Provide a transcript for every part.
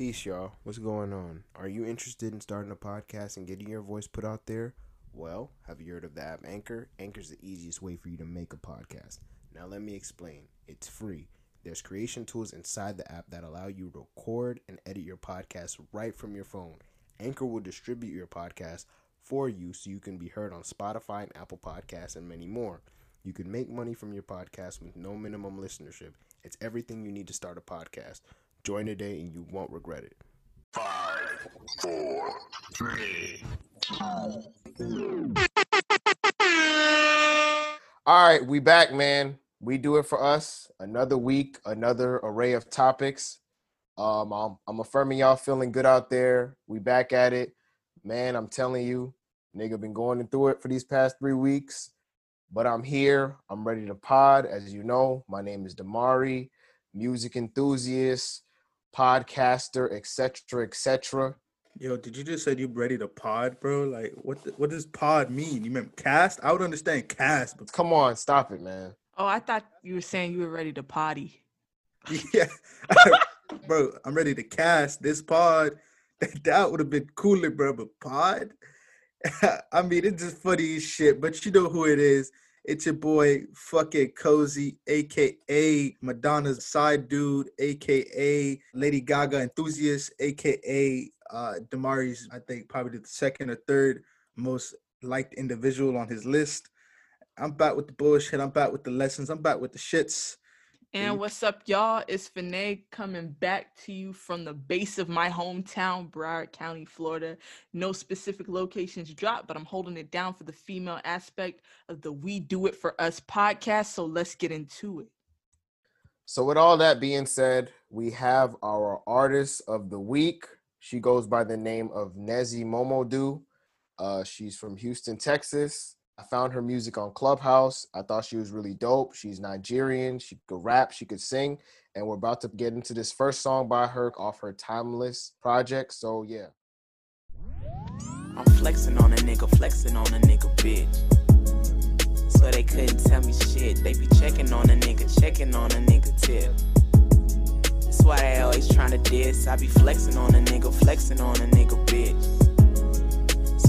Peace, y'all. What's going on? Are you interested in starting a podcast and getting your voice put out there? Well, have you heard of the app Anchor? Anchor is the easiest way for you to make a podcast. Now, let me explain. It's free. There's creation tools inside the app that allow you to record and edit your podcast right from your phone. Anchor will distribute your podcast for you so you can be heard on Spotify and Apple Podcasts and many more. You can make money from your podcast with no minimum listenership. It's everything you need to start a podcast. Join today and you won't regret it. Five, four, three, All right, we back, man. We do it for us. Another week, another array of topics. Um, I'm, I'm affirming y'all feeling good out there. We back at it, man. I'm telling you, nigga, been going through it for these past three weeks, but I'm here. I'm ready to pod. As you know, my name is Damari, music enthusiast, podcaster, etc., etc. Yo, did you just say you ready to pod, bro? Like, what? The, what does pod mean? You meant cast? I would understand cast, but Come on, stop it, man. Oh, I thought you were saying you were ready to potty. yeah, bro, I'm ready to cast this pod. That, that would have been cooler, bro. But pod, I mean, it's just funny shit. But you know who it is? It's your boy, fucking cozy, aka Madonna's side dude, aka Lady Gaga enthusiast, aka uh Damari's, I think probably the second or third most liked individual on his list. I'm back with the bullshit. I'm back with the lessons. I'm back with the shits. And what's up, y'all? It's Finay coming back to you from the base of my hometown, Broward County, Florida. No specific locations dropped, but I'm holding it down for the female aspect of the We Do It For Us podcast. So let's get into it. So, with all that being said, we have our artist of the week. She goes by the name of Nezi Momodu. Uh, she's from Houston, Texas. I found her music on Clubhouse. I thought she was really dope. She's Nigerian. She could rap, she could sing. And we're about to get into this first song by her off her Timeless project. So, yeah. I'm flexing on a nigga, flexing on a nigga, bitch. So they couldn't tell me shit. They be checking on a nigga, checking on a nigga tip. That's why they always trying to diss. I be flexing on a nigga, flexing on a nigga, bitch.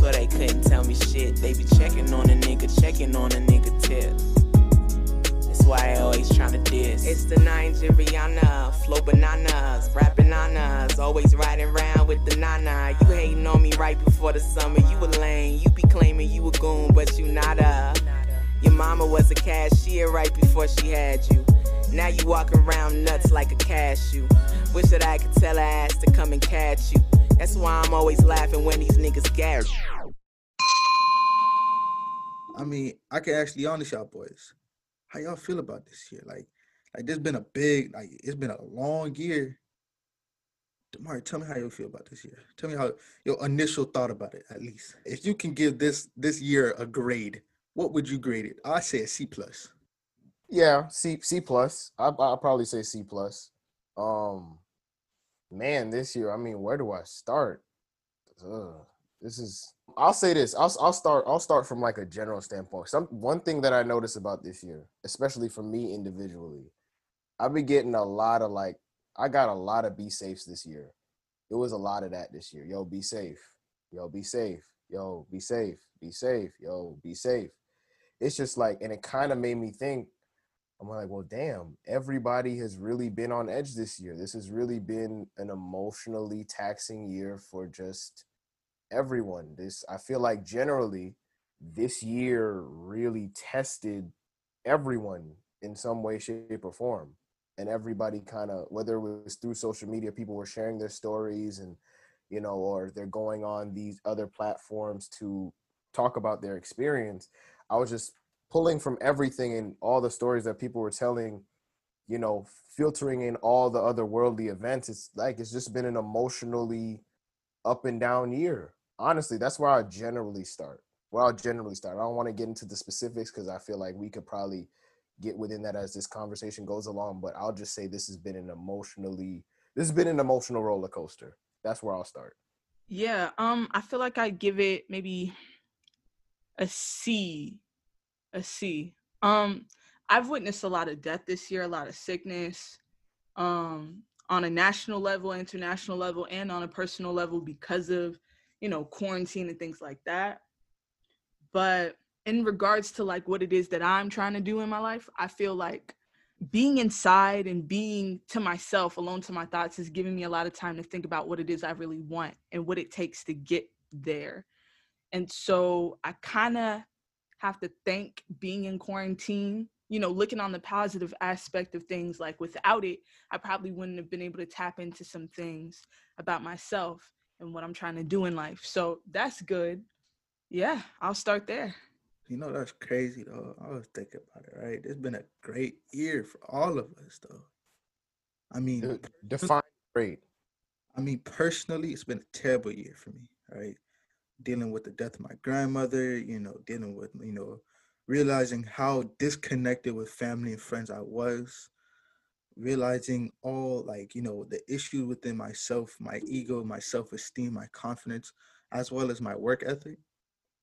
So they couldn't tell me shit. They be checking on a nigga, checking on a nigga tip. That's why they always trying to diss. It's the Nigeriana, flow bananas, rap bananas, always riding around with the nana. You hating on me right before the summer, you a lame. You be claiming you a goon, but you not a. Your mama was a cashier right before she had you. Now you walking around nuts like a cashew. Wish that I could tell her ass to come and catch you. That's why I'm always laughing when these niggas scared. I mean, I can actually honest y'all boys. How y'all feel about this year? Like, like there's been a big, like it's been a long year. Damari, tell me how you feel about this year. Tell me how your initial thought about it, at least. If you can give this this year a grade, what would you grade it? I say a C plus. Yeah, C C plus. I I'll probably say C plus. Um, man, this year. I mean, where do I start? Ugh, this is. I'll say this. I'll I'll start. I'll start from like a general standpoint. Some one thing that I noticed about this year, especially for me individually, I've been getting a lot of like. I got a lot of be safes this year. It was a lot of that this year. Yo, be safe. Yo, be safe. Yo, be safe. Be safe. Yo, be safe. It's just like, and it kind of made me think I'm like, well, damn, everybody has really been on edge this year. This has really been an emotionally taxing year for just everyone. This, I feel like generally, this year really tested everyone in some way, shape, or form. And everybody kind of, whether it was through social media, people were sharing their stories and, you know, or they're going on these other platforms to talk about their experience. I was just pulling from everything and all the stories that people were telling, you know, filtering in all the other worldly events. It's like it's just been an emotionally up and down year. Honestly, that's where I generally start. Where I'll generally start. I don't want to get into the specifics because I feel like we could probably get within that as this conversation goes along. But I'll just say this has been an emotionally this has been an emotional roller coaster. That's where I'll start. Yeah, um, I feel like I give it maybe a C, a C. Um, I've witnessed a lot of death this year, a lot of sickness. Um, on a national level, international level, and on a personal level because of, you know, quarantine and things like that. But in regards to like what it is that I'm trying to do in my life, I feel like being inside and being to myself, alone to my thoughts, is giving me a lot of time to think about what it is I really want and what it takes to get there. And so I kind of have to thank being in quarantine, you know, looking on the positive aspect of things. Like without it, I probably wouldn't have been able to tap into some things about myself and what I'm trying to do in life. So that's good. Yeah, I'll start there. You know that's crazy though. I was thinking about it, right? It's been a great year for all of us though. I mean, Dude, Define great. I mean, personally, it's been a terrible year for me, right? Dealing with the death of my grandmother, you know, dealing with, you know, realizing how disconnected with family and friends I was, realizing all like, you know, the issues within myself, my ego, my self esteem, my confidence, as well as my work ethic.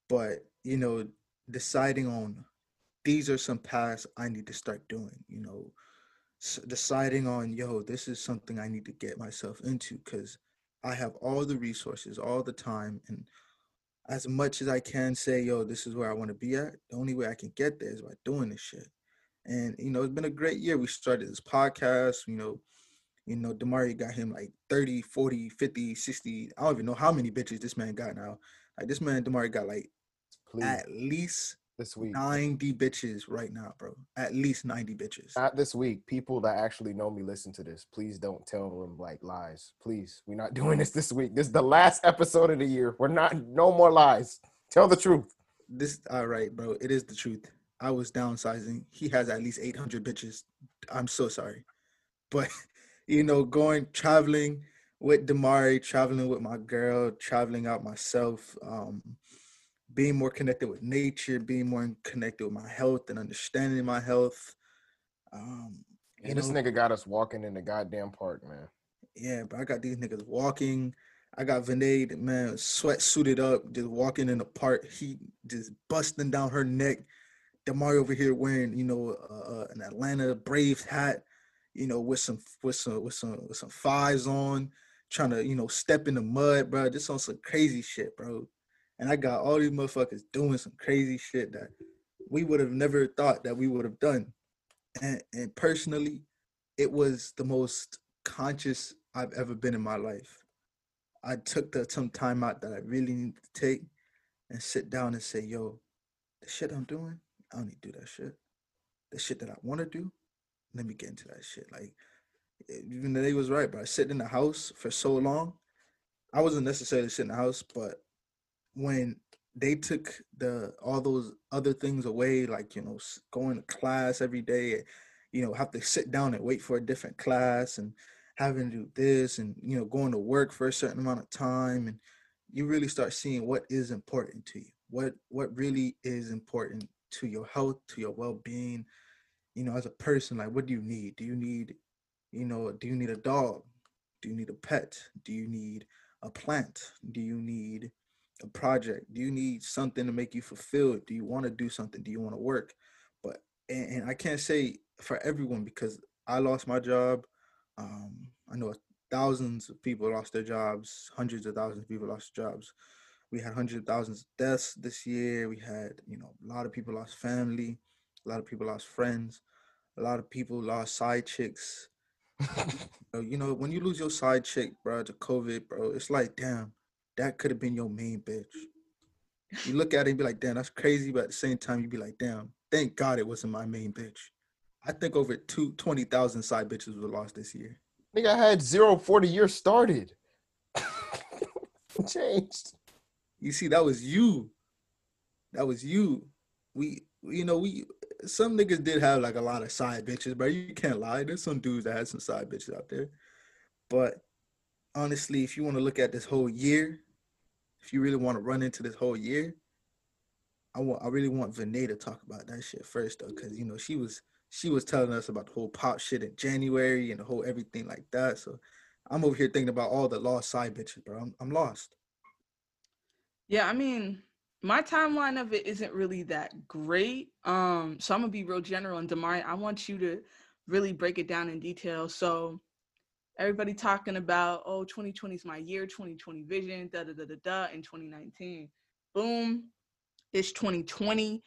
But, you know, deciding on these are some paths I need to start doing, you know, deciding on, yo, this is something I need to get myself into because I have all the resources, all the time, and as much as I can say, yo, this is where I want to be at, the only way I can get there is by doing this shit. And you know, it's been a great year. We started this podcast, you know, you know, Damari got him like 30, 40, 50, 60. I don't even know how many bitches this man got now. Like this man Damari got like Please, at least this week. 90 bitches right now, bro. At least 90 bitches. Not this week. People that actually know me listen to this. Please don't tell them like lies. Please, we're not doing this this week. This is the last episode of the year. We're not. No more lies. Tell the truth. This all right, bro. It is the truth. I was downsizing. He has at least 800 bitches. I'm so sorry. But you know, going traveling with Damari, traveling with my girl, traveling out myself, um, being more connected with nature, being more connected with my health and understanding my health. Um, And this know, nigga got us walking in the goddamn park, man. Yeah, but I got these niggas walking. I got Vinay, man, sweat suited up, just walking in the park. He just busting down her neck. Damari over here wearing, you know, uh, uh, an Atlanta Braves hat, you know, with some with some with some with some fives on, trying to, you know, step in the mud, bro. Just on some crazy shit, bro. And I got all these motherfuckers doing some crazy shit that we would have never thought that we would have done. And and personally, it was the most conscious I've ever been in my life. I took the some time out that I really need to take and sit down and say, yo, the shit I'm doing, I don't need to do that shit. The shit that I want to do, let me get into that shit. Like even though they was right, but I sit in the house for so long. I wasn't necessarily sitting in the house, but when they took the all those other things away, like you know, going to class every day, you know, have to sit down and wait for a different class and having to do this and you know going to work for a certain amount of time and you really start seeing what is important to you what what really is important to your health to your well-being. You know as a person like what do you need? Do you need you know do you need a dog? Do you need a pet? Do you need a plant? Do you need a project do you need something to make you fulfilled do you want to do something do you want to work but and, and i can't say for everyone because i lost my job um, I know thousands of people lost their jobs, hundreds of thousands of people lost jobs. We had hundreds of thousands of deaths this year. We had, you know, a lot of people lost family, a lot of people lost friends, a lot of people lost side chicks. So, you know, when you lose your side chick, bro, to COVID, bro, it's like, damn, that could have been your main bitch. You look at it and be like, damn, that's crazy, but at the same time, you'd be like, damn, thank God it wasn't my main bitch. I think over two, 20,000 side bitches were lost this year. Think I had zero for the year started. Changed. You see, that was you. That was you. We, you know, we some niggas did have like a lot of side bitches, but you can't lie. There's some dudes that had some side bitches out there. But honestly, if you want to look at this whole year, if you really want to run into this whole year, I want I really want Vinay to talk about that shit first though, because you know she was she was telling us about the whole pop shit in January and the whole everything like that. So I'm over here thinking about all the lost side bitches, bro. I'm, I'm lost. Yeah, I mean, my timeline of it isn't really that great. Um, so I'm gonna be real general and Damari, I want you to really break it down in detail. So Everybody talking about, oh, 2020 is my year, 2020 vision, da da da da da, in 2019. Boom, it's 2020.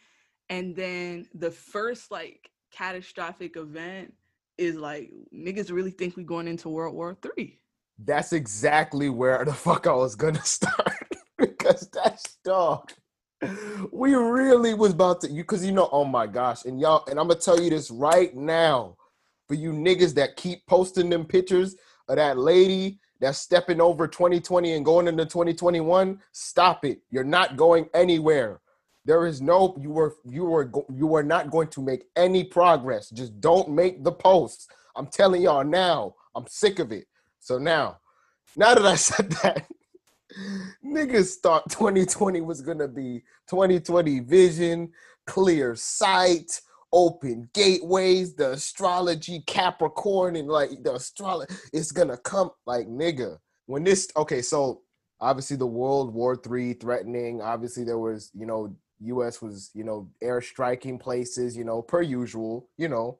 And then the first like catastrophic event is like niggas really think we going into World War Three. That's exactly where the fuck I was gonna start because that's dog. We really was about to you because you know, oh my gosh, and y'all, and I'm gonna tell you this right now for you niggas that keep posting them pictures of that lady that's stepping over 2020 and going into 2021. Stop it! You're not going anywhere. There is no you were you were you were not going to make any progress. Just don't make the post. I'm telling y'all now. I'm sick of it. So now, now that I said that, niggas thought 2020 was gonna be 2020 vision, clear sight, open gateways, the astrology Capricorn, and like the astrology, it's gonna come like nigga. When this okay, so obviously the World War Three threatening. Obviously there was, you know, U.S. was, you know, air striking places, you know, per usual, you know,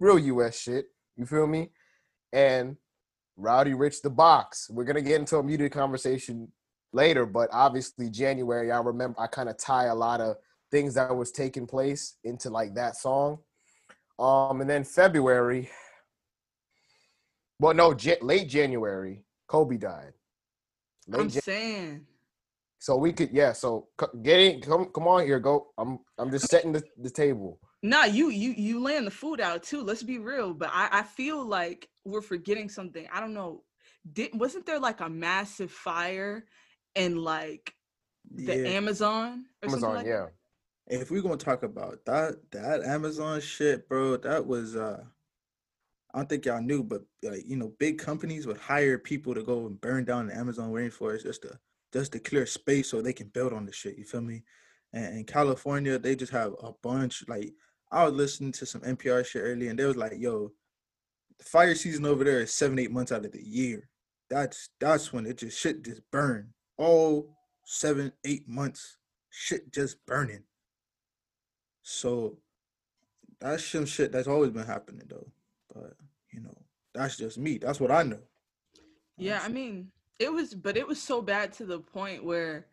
real U.S. shit. You feel me? And Roddy Ricch the Box. We're gonna get into a muted conversation later, but obviously January, I remember I kind of tie a lot of things that was taking place into like that song. Um, and then February, well, no, J- late January, Kobe died. Late I'm Jan- saying so we could, yeah. So c- get in, come, come on here, go. I'm, I'm just setting the, the table. Nah, you you you laying the food out too. Let's be real, but I I feel like we're forgetting something. I don't know. Did wasn't there like a massive fire in like the Yeah. Amazon or something Amazon, like yeah. If we're gonna talk about that that Amazon shit, bro, that was uh I don't think y'all knew, but like you know, big companies would hire people to go and burn down the Amazon rainforest just to just to clear space so they can build on the shit. You feel me? And in California, they just have a bunch. Like I was listening to some NPR shit earlier, and they was like, "Yo, the fire season over there is seven, eight months out of the year. That's that's when it just shit just burn all seven, eight months. Shit just burning." So that's some shit that's always been happening though. But you know, that's just me. That's what I know. Yeah, I mean, it was, but it was so bad to the point where,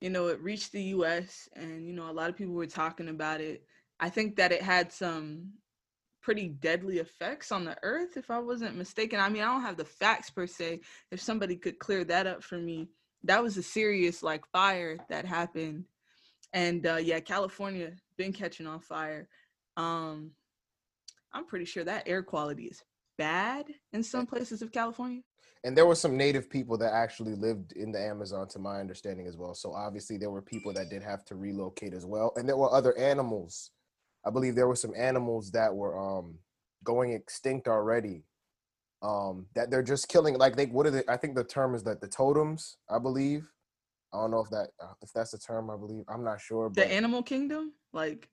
you know, it reached the U.S. and you know a lot of people were talking about it. I think that it had some pretty deadly effects on the earth, if I wasn't mistaken. I mean, I don't have the facts per se. If somebody could clear that up for me, that was a serious like fire that happened, and uh, yeah, California been catching on fire. Um, I'm pretty sure that air quality is bad in some places of California. And there were some native people that actually lived in the Amazon, to my understanding as well. So obviously there were people that did have to relocate as well, and there were other animals. I believe there were some animals that were um, going extinct already. Um, that they're just killing. Like they, what are they? I think the term is that the totems. I believe. I don't know if that if that's the term. I believe. I'm not sure. The animal kingdom, like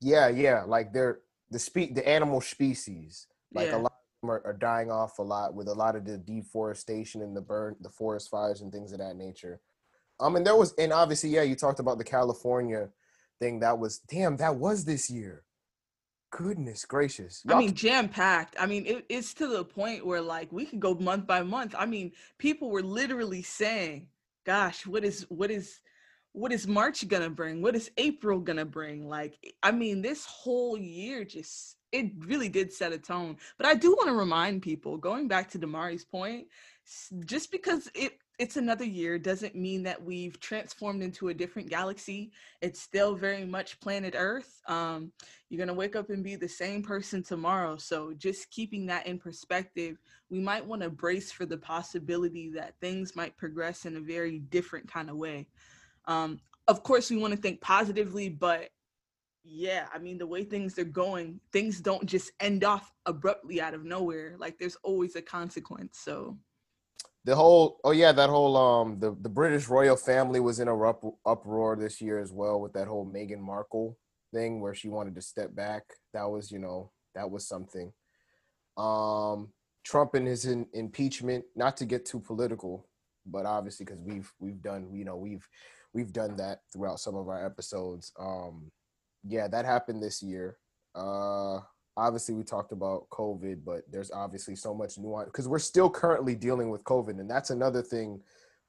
yeah, yeah. Like they're the spe- the animal species. Like Yeah. a lot of them are, are dying off a lot with a lot of the deforestation and the burn, the forest fires and things of that nature. Um, and there was, and obviously, yeah, you talked about the California thing. That was damn. That was this year. Goodness gracious. I Y'all mean, jam packed. I mean, it, it's to the point where like we could go month by month. I mean, people were literally saying, "Gosh, what is what is what is March gonna bring? What is April gonna bring?" Like, I mean, this whole year just it really did set a tone. But I do want to remind people, going back to Damari's point, just because it it's another year doesn't mean that we've transformed into a different galaxy. It's still very much planet Earth. Um, you're to wake up and be the same person tomorrow. So, just keeping that in perspective, we might want to brace for the possibility that things might progress in a very different kind of way. Um, of course, we want to think positively, but yeah, I mean, the way things are going, things don't just end off abruptly out of nowhere. Like, there's always a consequence. So, the whole oh yeah that whole um the, the british royal family was in a uproar this year as well with that whole Meghan Markle thing where she wanted to step back that was you know that was something um trump and his in, impeachment not to get too political but obviously because we've we've done you know we've we've done that throughout some of our episodes um yeah that happened this year uh obviously we talked about COVID, but there's obviously so much nuance because we're still currently dealing with COVID, and that's another thing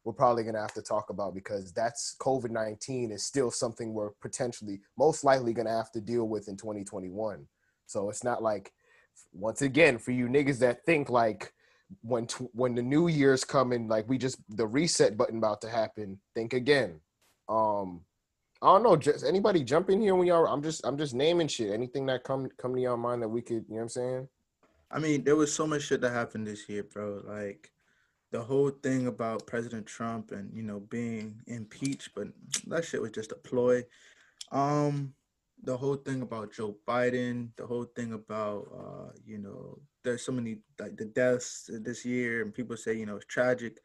we're probably gonna have to talk about because that's COVID nineteen is still something we're potentially most likely gonna have to deal with in 2021. So it's not like once again for you niggas that think like when t- when the new year's coming, like we just the reset button about to happen. Think again. Um, I don't know. Just anybody jump in here when y'all. I'm just I'm just naming shit. Anything that come come to your mind that we could. You know what I'm saying? I mean, there was so much shit that happened this year, bro. Like the whole thing about President Trump and you know being impeached, but that shit was just a ploy. Um, the whole thing about Joe Biden, the whole thing about uh, you know, there's so many like the deaths this year, and people say you know it's tragic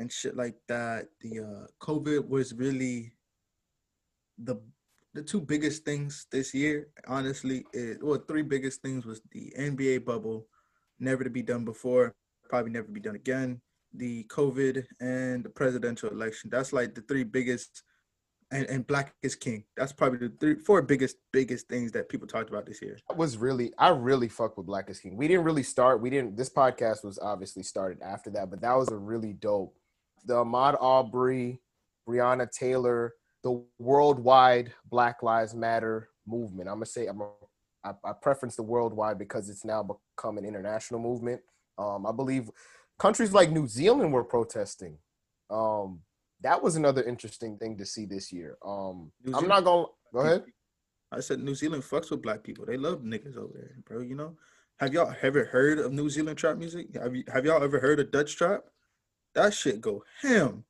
and shit like that. The uh, COVID was really the the two biggest things this year, honestly, is well, three biggest things was the NBA bubble, never to be done before, probably never be done again. The COVID and the presidential election. That's like the three biggest, and, and Black is King. That's probably the three, four biggest, biggest things that people talked about this year. That was really I really fuck with Black is King. We didn't really start. We didn't. This podcast was obviously started after that, but that was a really dope. The Ahmaud Arbery, Breonna Taylor, the worldwide Black Lives Matter movement. I'm gonna say I'm a, I, I preference the worldwide because it's now become an international movement. Um, I believe countries like New Zealand were protesting. Um, that was another interesting thing to see this year. Um, I'm not gonna go ahead. I said New Zealand fucks with black people. They love niggas over there, bro. You know, have y'all ever heard of New Zealand trap music? Have you have y'all ever heard of Dutch trap? That shit go ham.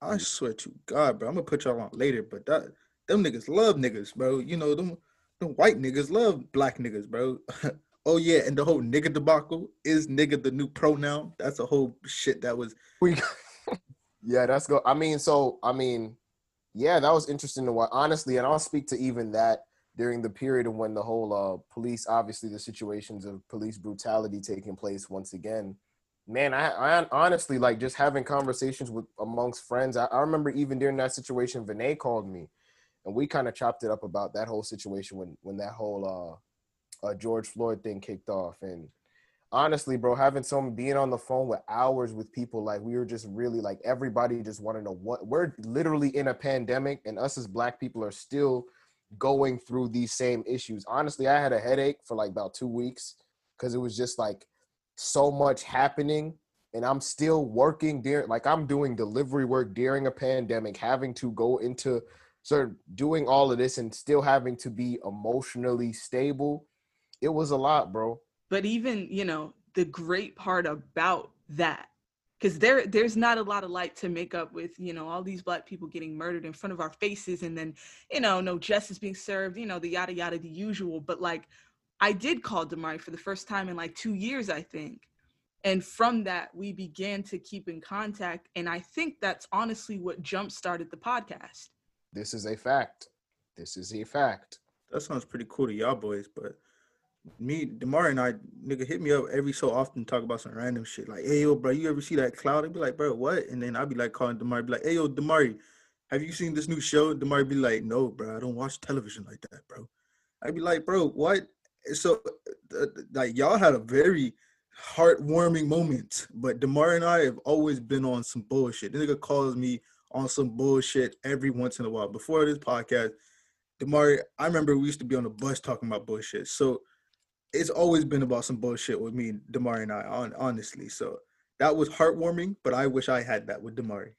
I swear to God, bro. I'm gonna put y'all on later, but that them niggas love niggas, bro. You know them them white niggas love black niggas, bro. oh yeah, and the whole nigga debacle is nigga the new pronoun. That's a whole shit that was We, yeah, that's go. I mean, so I mean, yeah, that was interesting to watch. Honestly, and I'll speak to even that during the period of when the whole uh, police, obviously, the situations of police brutality taking place once again. Man, I, I honestly like just having conversations with amongst friends. I, I remember even during that situation, Vinay called me, and we kind of chopped it up about that whole situation when when that whole uh, uh, George Floyd thing kicked off, and honestly, bro, having some being on the phone with hours with people, like we were just really like everybody just want to know what we're literally in a pandemic, and us as black people are still going through these same issues. Honestly, I had a headache for like about two weeks because it was just like so much happening, and I'm still working during like I'm doing delivery work during a pandemic, having to go into sort of doing all of this and still having to be emotionally stable. It was a lot, bro. but even you know the great part about that because there there's not a lot of light to make up with you know all these black people getting murdered in front of our faces and then you know no justice being served you know the yada yada the usual but like i did call damari for the first time in like two years i think and from that we began to keep in contact and i think that's honestly what jump started the podcast This is a fact. This is a fact. that sounds pretty cool to y'all boys, but me, Demar and I, nigga, hit me up every so often to talk about some random shit. Like, hey yo, bro, you ever see that cloud? I'd be like, bro, what? And then I'd be like calling Demar, be like, hey yo, Demari, have you seen this new show? Demar be like, no, bro, I don't watch television like that, bro. I'd be like, bro, what? So, uh, like, y'all had a very heartwarming moment, but Demar and I have always been on some bullshit. The nigga calls me on some bullshit every once in a while. Before this podcast, Demar, I remember we used to be on the bus talking about bullshit. So it's always been about some bullshit with me, Demari and I, on honestly. So that was heartwarming, but I wish I had that with Demari.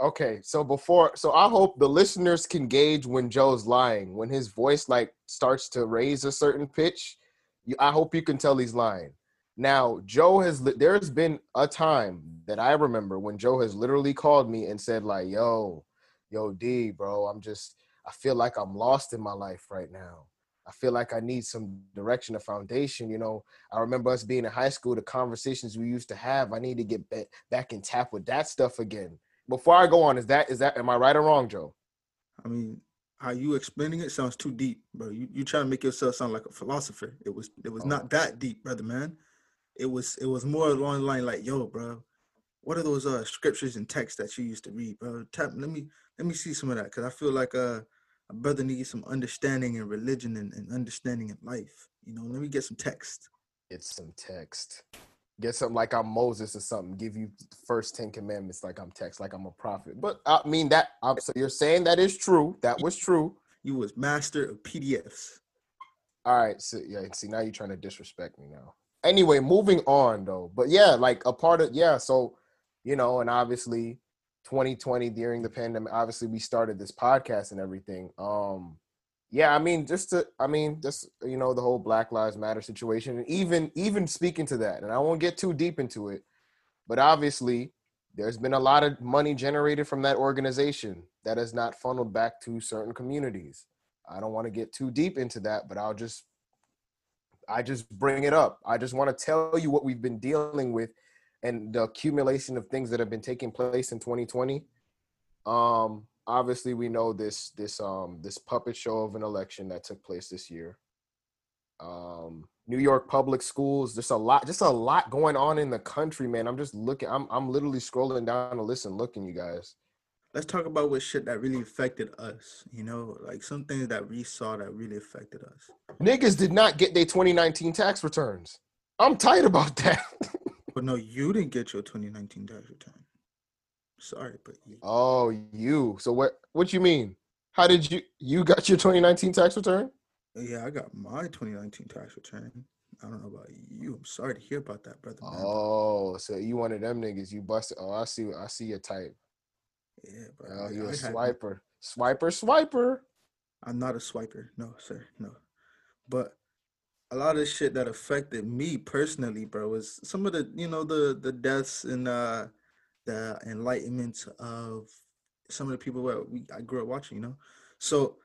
Okay, so before, so I hope the listeners can gauge when Joe's lying. When his voice like starts to raise a certain pitch, you, I hope you can tell he's lying. Now, Joe has. There's been a time that I remember when Joe has literally called me and said like, "Yo, yo, D, bro, I'm just. I feel like I'm lost in my life right now. I feel like I need some direction, a foundation. You know, I remember us being in high school, the conversations we used to have. I need to get ba- back in tap with that stuff again. Before I go on, is that is that am I right or wrong, Joe? I mean, how you explaining it sounds too deep, bro. You you trying to make yourself sound like a philosopher. It was it was Oh. not that deep, brother man. It was it was more along the line like, yo, bro, what are those uh scriptures and texts that you used to read, bro? Tap let me let me see some of that because I feel like uh a brother needs some understanding in religion and, and understanding in life. You know, let me get some text. Get some text. Get something like I'm Moses or something. Give you the first Ten Commandments like I'm text, like I'm a prophet. But I mean that. I'm, so you're saying that is true. That was true. You was master of PDFs. All right. So yeah. See now you're trying to disrespect me now. Anyway, moving on though. But yeah, like a part of yeah. So you know, and obviously 2020 during the pandemic obviously we started this podcast and everything um yeah i mean just to i mean just you know the whole black lives matter situation and even even speaking to that and i won't get too deep into it but obviously there's been a lot of money generated from that organization that is not funneled back to certain communities. I don't want to get too deep into that but i'll just i just bring it up. I just want to tell you what we've been dealing with and the accumulation of things that have been taking place in 2020 um obviously we know this this um this puppet show of an election that took place this year um new york public schools just a lot just a lot going on in the country man i'm just looking i'm, I'm literally scrolling down the list and looking you guys Let's talk about what shit that really affected us. You know, like some things that we saw that really affected us. niggas did not get their 2019 tax returns i'm tight about that But no, you didn't get your 2019 tax return. Sorry, but you, oh you so what what you mean how did you you got your 2019 tax return yeah, I got my 2019 tax return. I don't know about you. I'm sorry to hear about that, brother. man, Oh, so you one of them niggas? You busted? Oh, I see. I see your type. yeah, but Oh, you a swiper, swiper, swiper. I'm not a swiper. No, sir. No. But a lot of shit that affected me personally, bro, was some of the, you know, the the deaths and uh the enlightenment of some of the people that we I grew up watching, you know. So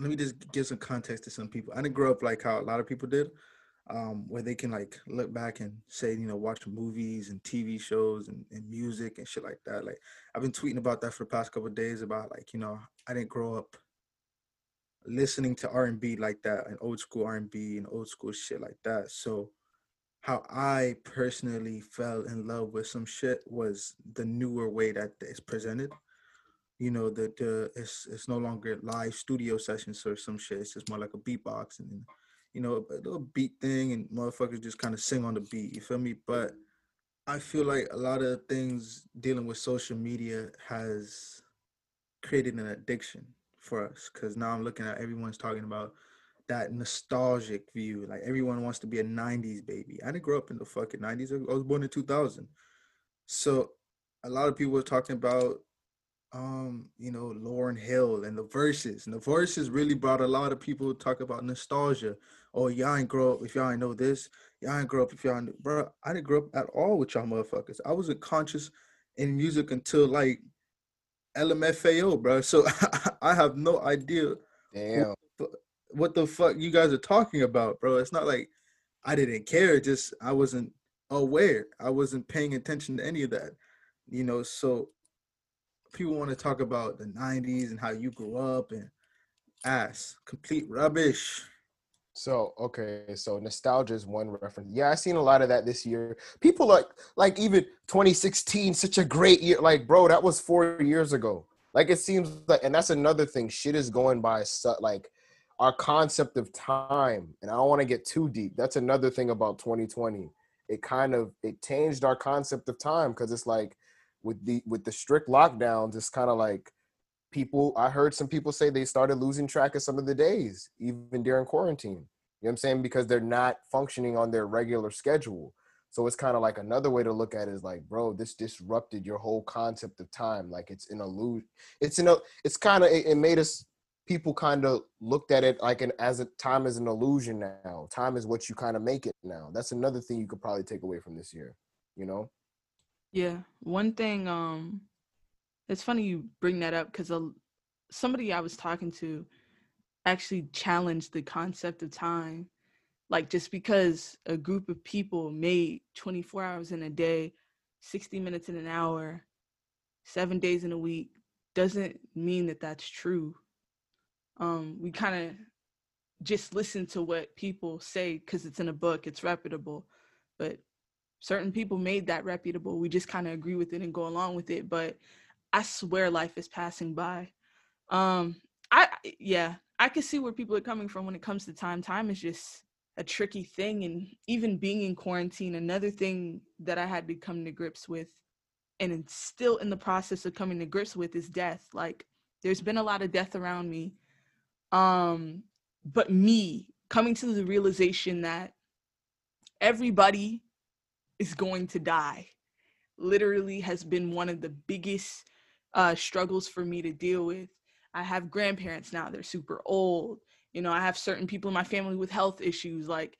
let me just give some context to some people. I didn't grow up like how a lot of people did, um, where they can like look back and say, you know, watch movies and TV shows and, and music and shit like that. Like I've been tweeting about that for the past couple of days about like, you know, I didn't grow up listening to R&B like that and old school R&B and old school shit like that. So how I personally fell in love with some shit was the newer way that it's presented. You know, the the it's it's no longer live studio sessions or some shit. It's just more like a beatbox and you know a little beat thing and motherfuckers just kind of sing on the beat. You feel me? But I feel like a lot of things dealing with social media has created an addiction for us because now I'm looking at everyone's talking about that nostalgic view. Like everyone wants to be a 90s baby. I didn't grow up in the fucking 90s. I was born in 2000. So a lot of people were talking about um, you know, Lauryn Hill and the Verzuz. And the Verzuz really brought a lot of people to talk about nostalgia. Oh, y'all ain't grow up if y'all ain't know this. Y'all ain't grow up if y'all ain't, bro. I didn't grow up at all with y'all motherfuckers. I wasn't conscious in music until like LMFAO, bro. So I have no idea Damn. What the fuck you guys are talking about, bro. It's not like I didn't care, just I wasn't aware. I wasn't paying attention to any of that. You know, so people want to talk about the 90s and how you grew up and ass. Complete rubbish. So okay, so nostalgia is one reference. Yeah, I've seen a lot of that this year. People like like even 2016, such a great year. Like, bro, that was four years ago. Like it seems like, and that's another thing. Shit is going by su- like our concept of time, and I don't want to get too deep. That's another thing about 2020. It kind of it changed our concept of time because it's like with the with the strict lockdowns, it's kind of like people I heard some people say they started losing track of some of the days, even during quarantine. You know what I'm saying? Because they're not functioning on their regular schedule. So it's kind of like another way to look at it is like, bro, this disrupted your whole concept of time. Like it's an illusion. It's in a it's kind of it, it made us people kind of looked at it like an as a time is an illusion now. Time is what you kind of make it now. That's another thing you could probably take away from this year, you know? Yeah, one thing. Um, it's funny you bring that up because somebody I was talking to actually challenged the concept of time. Like just because a group of people made 24 hours in a day, 60 minutes in an hour, seven days in a week, doesn't mean that that's true. Um, we kind of just listen to what people say because it's in a book, it's reputable, but certain people made that reputable. We just kind of agree with it and go along with it. But I swear life is passing by. Um, I yeah, I can see where people are coming from when it comes to time. Time is just a tricky thing, and even being in quarantine, another thing that I had to come to grips with, and still in the process of coming to grips with, is death. Like, there's been a lot of death around me, um, but me coming to the realization that everybody is going to die literally has been one of the biggest uh, struggles for me to deal with. I have grandparents now, they're super old. You know, I have certain people in my family with health issues. Like,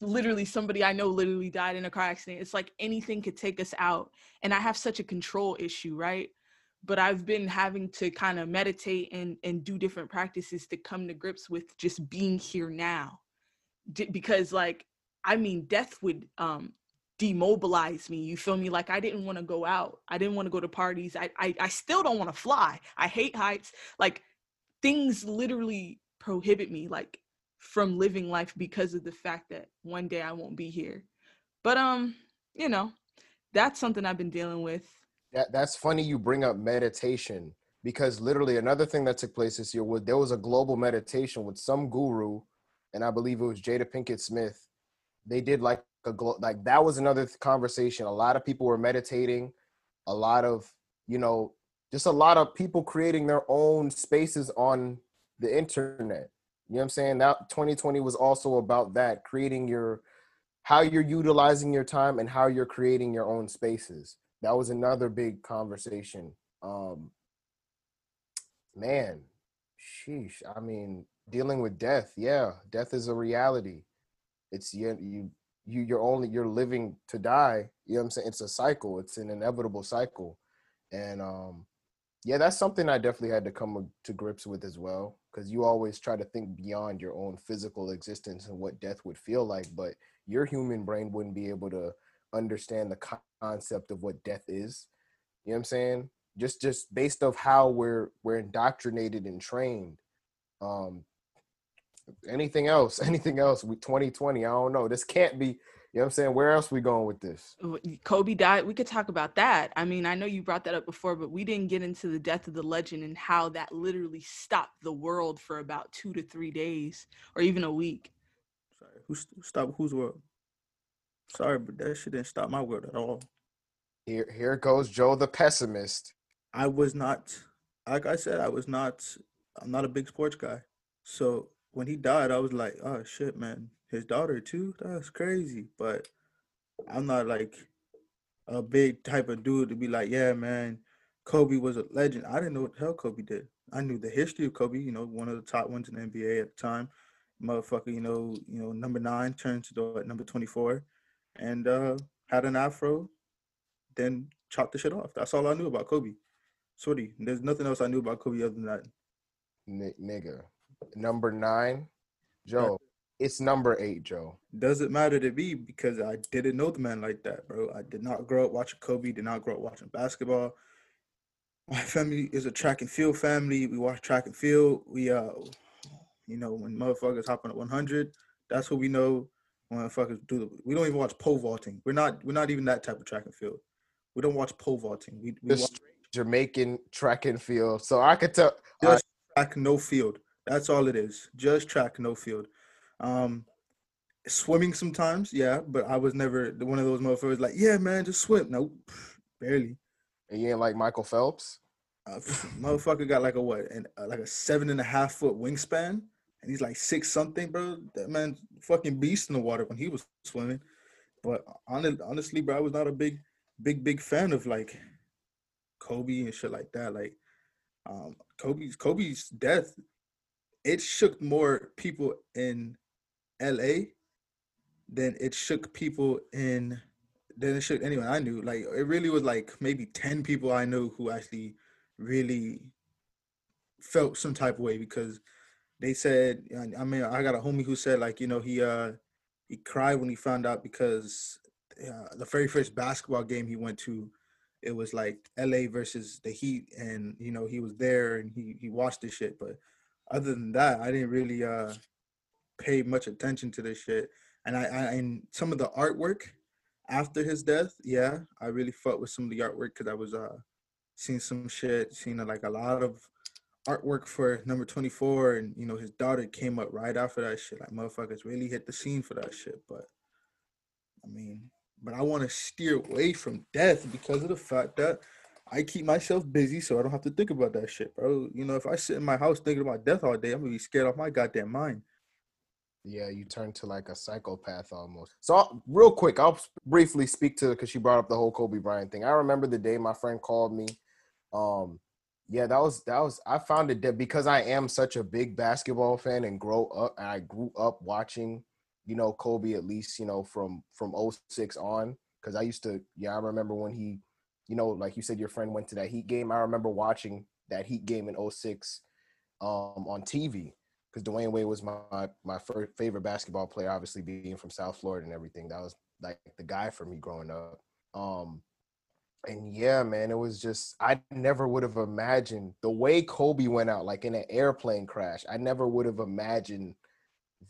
literally, somebody I know literally died in a car accident. It's like anything could take us out. And I have such a control issue, right? But I've been having to kind of meditate and, and do different practices to come to grips with just being here now. D- because, like, I mean, death would um, demobilize me. You feel me? Like I didn't want to go out. I didn't want to go to parties. I, I I still don't want to fly. I hate heights. Like things literally prohibit me like from living life because of the fact that one day I won't be here. But um, you know, that's something I've been dealing with. That that's funny you bring up meditation because literally another thing that took place this year was there was a global meditation with some guru, and I believe it was Jada Pinkett Smith. They did like a glo- like that was another th- conversation. A lot of people were meditating, a lot of you know just a lot of people creating their own spaces on the internet. You know what I'm saying? That 2020 was also about that, creating your how you're utilizing your time and how you're creating your own spaces. That was another big conversation. Um man, sheesh. I mean, dealing with death, yeah, death is a reality. It's you you you you're only you're living to die. You know what I'm saying? It's a cycle. It's an inevitable cycle. And um yeah, that's something I definitely had to come to grips with as well. Because you always try to think beyond your own physical existence and what death would feel like, but your human brain wouldn't be able to understand the concept of what death is. You know what I'm saying? Just just based off how we're we're indoctrinated and trained. Um anything else, anything else with 2020, I don't know. This can't be, you know what I'm saying? Where else we going with this? Kobe died. We could talk about that. I mean, I know you brought that up before, but we didn't get into the death of the legend and how that literally stopped the world for about two to three days or even a week. Sorry, who st- stop whose world? Sorry, but that shit didn't stop my world at all. Here here goes Joe the pessimist. I was not, like I said, I was not. I'm not a big sports guy. So when he died, I was like, oh shit, man, his daughter too. That's crazy. But I'm not like a big type of dude to be like, yeah, man, Kobe was a legend. I didn't know what the hell Kobe did. I knew the history of Kobe. You know, one of the top ones in the NBA at the time. Motherfucker, you know, you know, number nine turned to the number 24, and uh had an afro. Then chopped the shit off. That's all I knew about Kobe. Sorry, there's nothing else I knew about Kobe other than that. Ni- nigga. Number nine, Joe. It's number eight, Joe. Doesn't matter to me because I didn't know the man like that, bro. I did not grow up watching Kobe. Did not grow up watching basketball. My family is a track and field family. We watch track and field. We uh, you know, when motherfuckers hop on at 100, that's what we know. Motherfuckers do. The, we don't even watch pole vaulting. We're not. We're not even that type of track and field. We don't watch pole vaulting. We, we watch Jamaican track and field. So I could tell. just track, no field. That's all it is. Just track, no field. Um, swimming sometimes, yeah, but I was never one of those motherfuckers like, yeah, man, just swim. Nope, barely. And you ain't like Michael Phelps. Uh, motherfucker got like a what, and uh, like a seven and a half foot wingspan, and he's like six something, bro. That man, fucking beast in the water when he was swimming. But honestly, bro, I was not a big, big, big fan of like Kobe and shit like that. Like, um, Kobe's Kobe's death, it shook more people in L.A. than it shook people in than it shook anyone I knew. Like, it really was like maybe ten people I knew who actually really felt some type of way because they said I- mean I got a homie who said like you know he uh he cried when he found out because uh, the very first basketball game he went to it was like LA versus the Heat and you know he was there and he he watched this shit. But other than that I didn't really uh pay much attention to this shit. And I, I and some of the artwork after his death yeah I really fucked with some of the artwork because I was uh seeing some shit, seeing like a lot of artwork for number 24 and you know his daughter came up right after that shit like motherfuckers really hit the scene for that shit but i mean but i want to steer away from death because of the fact that i keep myself busy so i don't have to think about that shit bro you know if i sit in my house thinking about death all day i'm gonna be scared off my goddamn mind Yeah, you turn to like a psychopath almost. So I'll- real quick, I'll briefly speak to because she brought up the whole Kobe Bryant thing. I remember the day my friend called me. Um, yeah, that was that was. I found it because I am such a big basketball fan and grow up, and I grew up watching, you know, Kobe at least, you know, from from 06 on. Because I used to, yeah, I remember when he, you know, like you said, your friend went to that Heat game. I remember watching that Heat game in 06 um, on TV because Dwyane Wade was my my first favorite basketball player, obviously being from South Florida and everything. That was like the guy for me growing up. Um, and yeah, man, it was just I never would have imagined the way Kobe went out, like in an airplane crash. I never would have imagined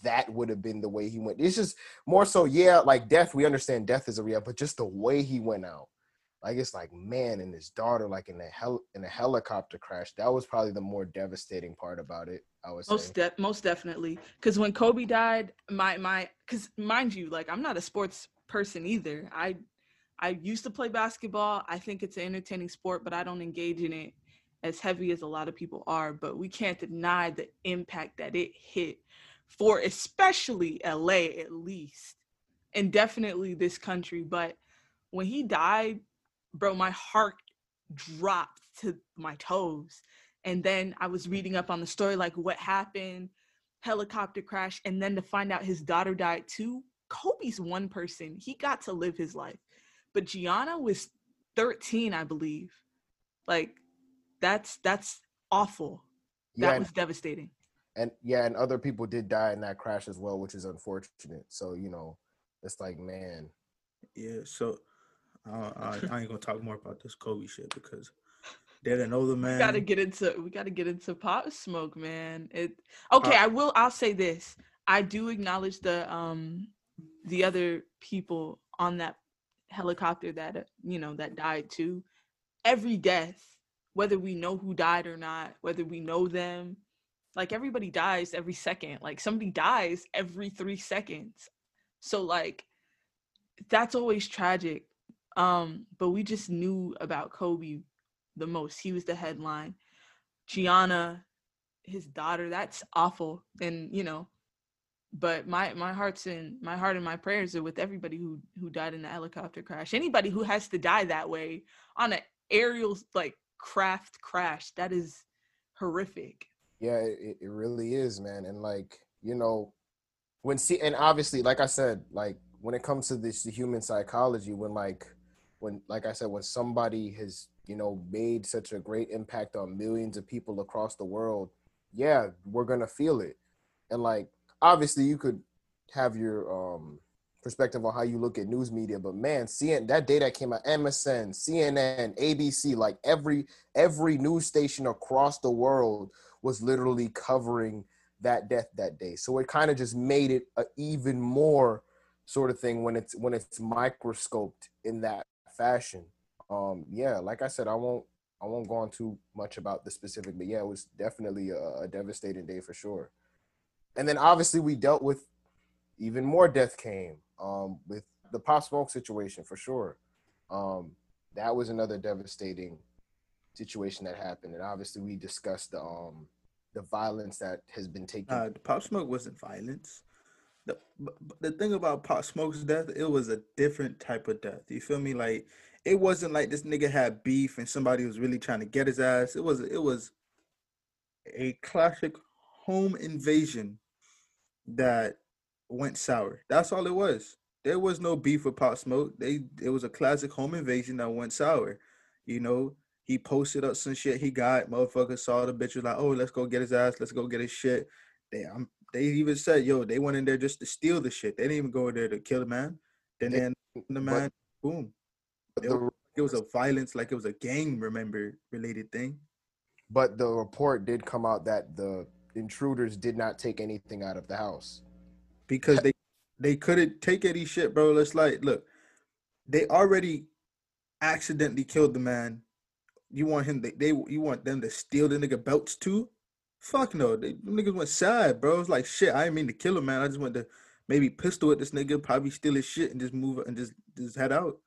that would have been the way he went. It's just more so, yeah, like death. We understand death is a real, but just the way he went out, like it's like man and his daughter, like in a hel in a helicopter crash. That was probably the more devastating part about it. I was. Most de- most definitely. Because when Kobe died, my my because mind you, like I'm not a sports person either. I I used to play basketball. I think it's an entertaining sport, but I don't engage in it as heavy as a lot of people are. But we can't deny the impact that it hit for especially LA at least, and definitely this country. But when he died, bro, my heart dropped to my toes. And then I was reading up on the story, like what happened, helicopter crash, and then to find out his daughter died too. Kobe's one person. He got to live his life. But Gianna was 13, I believe. Like that's that's awful. yeah, That and- was devastating. and yeah, and other people did die in that crash as well, which is unfortunate. So you know, it's like man, Yeah, so uh, I, I ain't gonna talk more about this Kobe shit because they're an older man. We gotta get into we gotta get into pop smoke, man. It okay, Uh, I will I'll say this. I do acknowledge the um the other people on that helicopter that uh, you know that died too. Every death, whether we know who died or not, whether we know them, like everybody dies every second. Like somebody dies every three seconds. So like that's always tragic. Um, but we just knew about Kobe the most. He was the headline. Gianna, his daughter, that's awful. And you know, but my my heart's in my heart and my prayers are with everybody who who died in the helicopter crash. Anybody who has to die that way on an aerial like craft crash, that is horrific. yeah, it, it really is, man. And like you know, when see, and obviously, like I said, like when it comes to this human psychology, when like when like I said, when somebody has you know made such a great impact on millions of people across the world, yeah, we're gonna feel it. And like obviously, you could have your um perspective on how you look at news media, but man, seeing that day that came out, MSN, CNN, ABC, like every every news station across the world was literally covering that death that day. So it kind of just made it a even more sort of thing when it's when it's microscoped in that fashion. Um, yeah, like I said, I won't I won't go on too much about the specific, but yeah, it was definitely a, a devastating day for sure. And then obviously we dealt with even more death came um, with the Pop Smoke situation for sure. Um, that was another devastating situation that happened, and obviously we discussed the um the violence that has been taken. Uh, Pop Smoke wasn't violence. The the thing about Pop Smoke's death, it was a different type of death. You feel me? Like it wasn't like this nigga had beef and somebody was really trying to get his ass. It was it was a classic home invasion that went sour. That's all it was. There was no beef with Pop Smoke. They it was a classic home invasion that went sour. You know, he posted up some shit he got. Motherfuckers saw the bitch was like, oh, let's go get his ass. Let's go get his shit. They um, they even said, yo, they went in there just to steal the shit. They didn't even go in there to kill the man. Then They- then the but- man, boom. but it the, It was a violence, like it was a gang remember related thing. but the report did come out that the intruders did not take anything out of the house. because they they couldn't take any shit, bro. It's like, look, they already accidentally killed the man. You want him? They, they you want them to steal the nigga belts too? Fuck no. They them niggas went sad, bro. It's like shit. I didn't mean to kill him, man. I just went to maybe pistol at this nigga, probably steal his shit and just move and just just head out.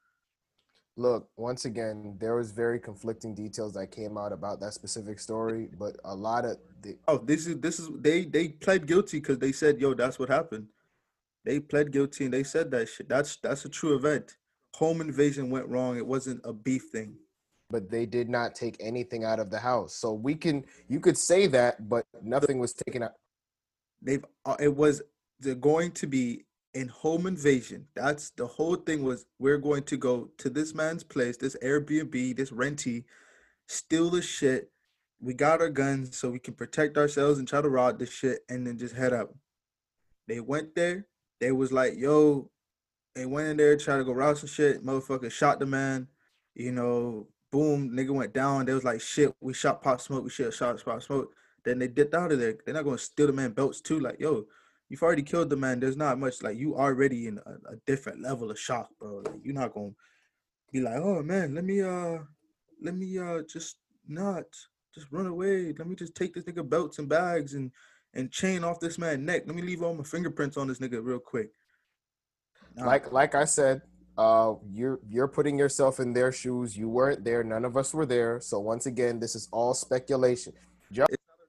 Look, once again, there was very conflicting details that came out about that specific story, but a lot of the Oh, this is this is they they pled guilty because they said, yo, that's what happened. They pled guilty and they said that shit. That's that's a true event. Home invasion went wrong. It wasn't a beef thing. but they did not take anything out of the house. So we can you could say that, but nothing was taken out. They've uh, it was they're going to be in home invasion. That's the whole thing was we're going to go to this man's place, this Airbnb, this rentee, steal the shit. We got our guns so we can protect ourselves and try to rob the shit and then just head up. They went there. They was like, yo, they went in there, tried to go rob some shit. Motherfucker shot the man. You know, boom, nigga went down. They was like, shit, we shot Pop Smoke. We should have shot Pop Smoke. Then they dipped out of there. They're not gonna steal the man belts too. Like, yo, you've already killed the man. There's not much. Like, you already in a, a different level of shock, bro. Like, you're not gonna be like, oh man, let me uh, let me uh, just not just run away. Let me just take this nigga belts and bags and and chain off this man's neck. Let me leave all my fingerprints on this nigga real quick. Nah, Like like I said, uh you're you're putting yourself in their shoes. You weren't there, none of us were there. So once again, this is all speculation.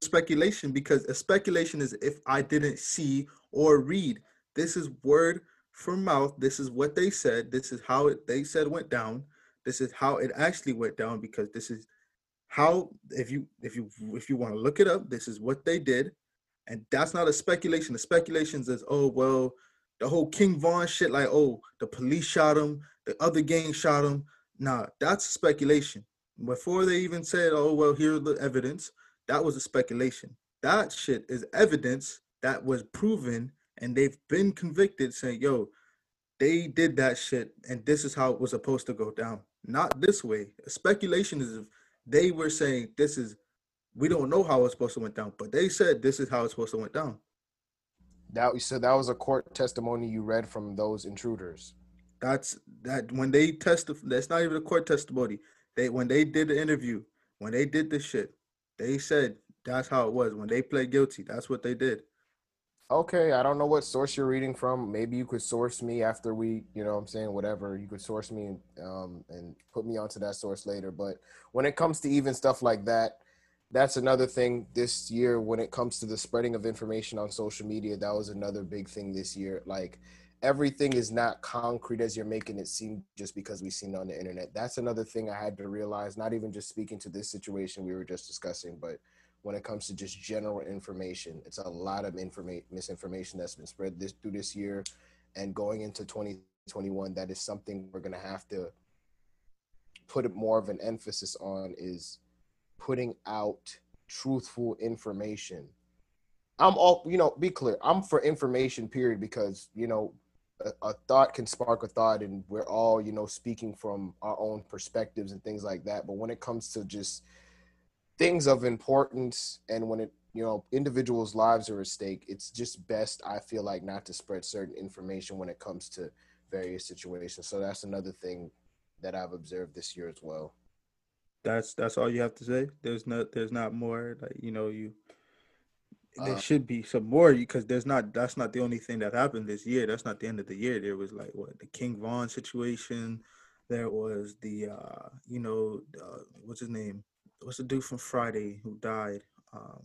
Speculation because a speculation is if I didn't see or read. This is word from mouth. This is what they said. This is how it they said went down. This is how it actually went down because this is how if you if you if you want to look it up, this is what they did. And that's not a speculation. The speculation is oh well, the whole King Von shit, like, oh, the police shot him, the other gang shot him. Nah, that's speculation. Before they even said, oh well, here's the evidence that was a speculation. That shit is evidence that was proven and they've been convicted saying, yo, they did that shit and this is how it was supposed to go down. Not this way. Speculation is if they were saying this is we don't know how it's supposed to went down, but they said this is how it's supposed to went down. That so that was a court testimony you read from those intruders. That's that when they testify. That's not even a court testimony. They when they did the interview, when they did this shit, they said that's how it was. When they pled guilty, that's what they did. Okay, I don't know what source you're reading from. Maybe you could source me after we, you know I'm saying, whatever. You could source me um, and put me onto that source later. But when it comes to even stuff like that, that's another thing this year when it comes to the spreading of information on social media. That was another big thing this year. Like everything is not concrete as you're making it seem just because we've seen it on the internet. That's another thing I had to realize, not even just speaking to this situation we were just discussing, but when it comes to just general information. It's a lot of informa- misinformation that's been spread this through this year and going into 2021. That is something we're gonna have to put more of an emphasis on is putting out truthful information. I'm all you know, be clear. I'm for information period because you know a, thought can spark a thought and we're all, you know, speaking from our own perspectives and things like that. But when it comes to just things of importance and when it you know individuals lives are at stake it's just best i feel like not to spread certain information when it comes to various situations so that's another thing that i've observed this year as well That's that's all you have to say. There's not there's not more like you know you. There Uh, should be some more because there's not. That's not the only thing that happened this year. That's not the end of the year. There was like what the King Von situation. There was the uh you know uh, what's his name? What's the dude from Friday who died? Um,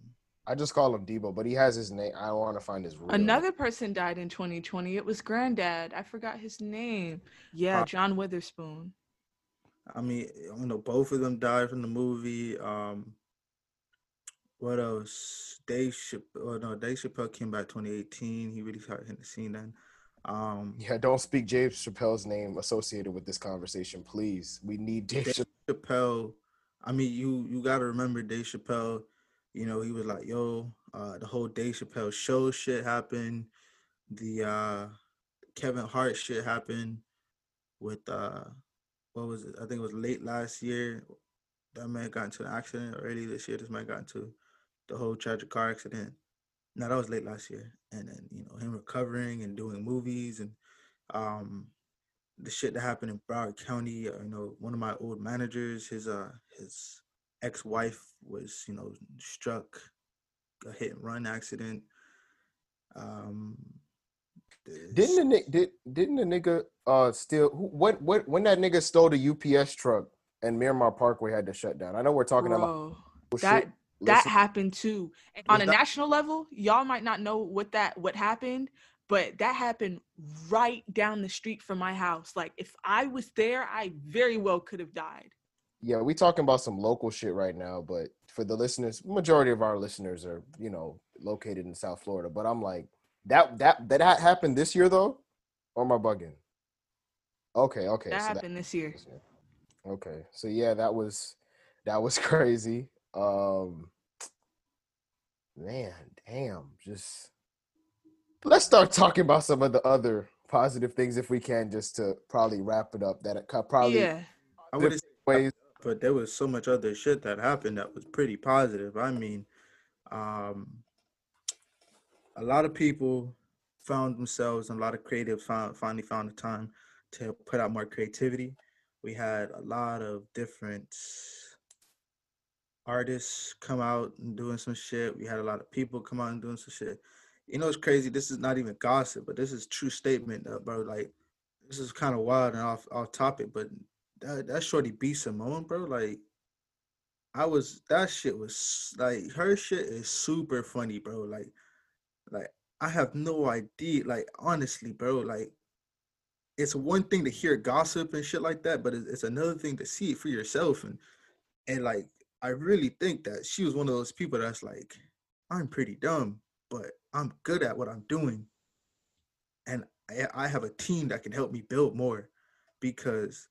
i just call him Deebo but he has his name i want to find his real. Another person died in 2020. It was Granddad. I forgot his name. Yeah, John Witherspoon. I mean, you know, both of them died from the movie. Um, what else? Dave Chappelle. Oh no, Dave Chappelle came back 2018. He really started hitting the scene then. Um, yeah don't speak james chappelle's name associated with this conversation please we need dave Dave Chappelle. I mean, you you got to remember Dave Chappelle. You know, he was like, "Yo, uh, the whole Dave Chappelle show shit happened. The uh, Kevin Hart shit happened with uh, what was it? I think it was late last year. That man got into an accident early this year. This man got into the whole tragic car accident. No, that was late last year. And then you know him recovering and doing movies and um the shit that happened in Broward County. Uh, you know, one of my old managers, his uh his ex-wife was you know struck a hit and run accident. Um, Didn't the did didn't the nigga uh steal who, what what when that nigga stole the UPS truck and Miramar Parkway had to shut down? I know we're talking about Bro, bullshit. that that Listen, happened too. And on a that- national level, y'all might not know what that what happened, but that happened right down the street from my house. Like if I was there, I very well could have died. yeah, we talking about some local shit right now, but for the listeners, majority of our listeners are you know located in South Florida. But I'm like that that that happened this year though, or am I bugging? Okay, okay, that so happened year. this year. Okay, so yeah, that was that was crazy. Um, man, damn, just let's start talking about some of the other positive things if we can, just to probably wrap it up. That it co- probably Yeah. I would ways. but there was so much other shit that happened that was pretty positive. I mean, um, a lot of people found themselves, and a lot of creatives found finally found the time to put out more creativity. We had a lot of different artists come out and doing some shit. We had a lot of people come out and doing some shit. You know, it's crazy. This is not even gossip, but this is true statement, uh, bro. Like, this is kind of wild and off off topic, but that that shorty B Simone, bro. Like, I was that shit was like her shit is super funny, bro. Like, like I have no idea. Like, honestly, bro. Like, it's one thing to hear gossip and shit like that, but it's, it's another thing to see it for yourself. And and like, I really think that she was one of those people that's like, I'm pretty dumb, but I'm good at what I'm doing, and I, I have a team that can help me build more because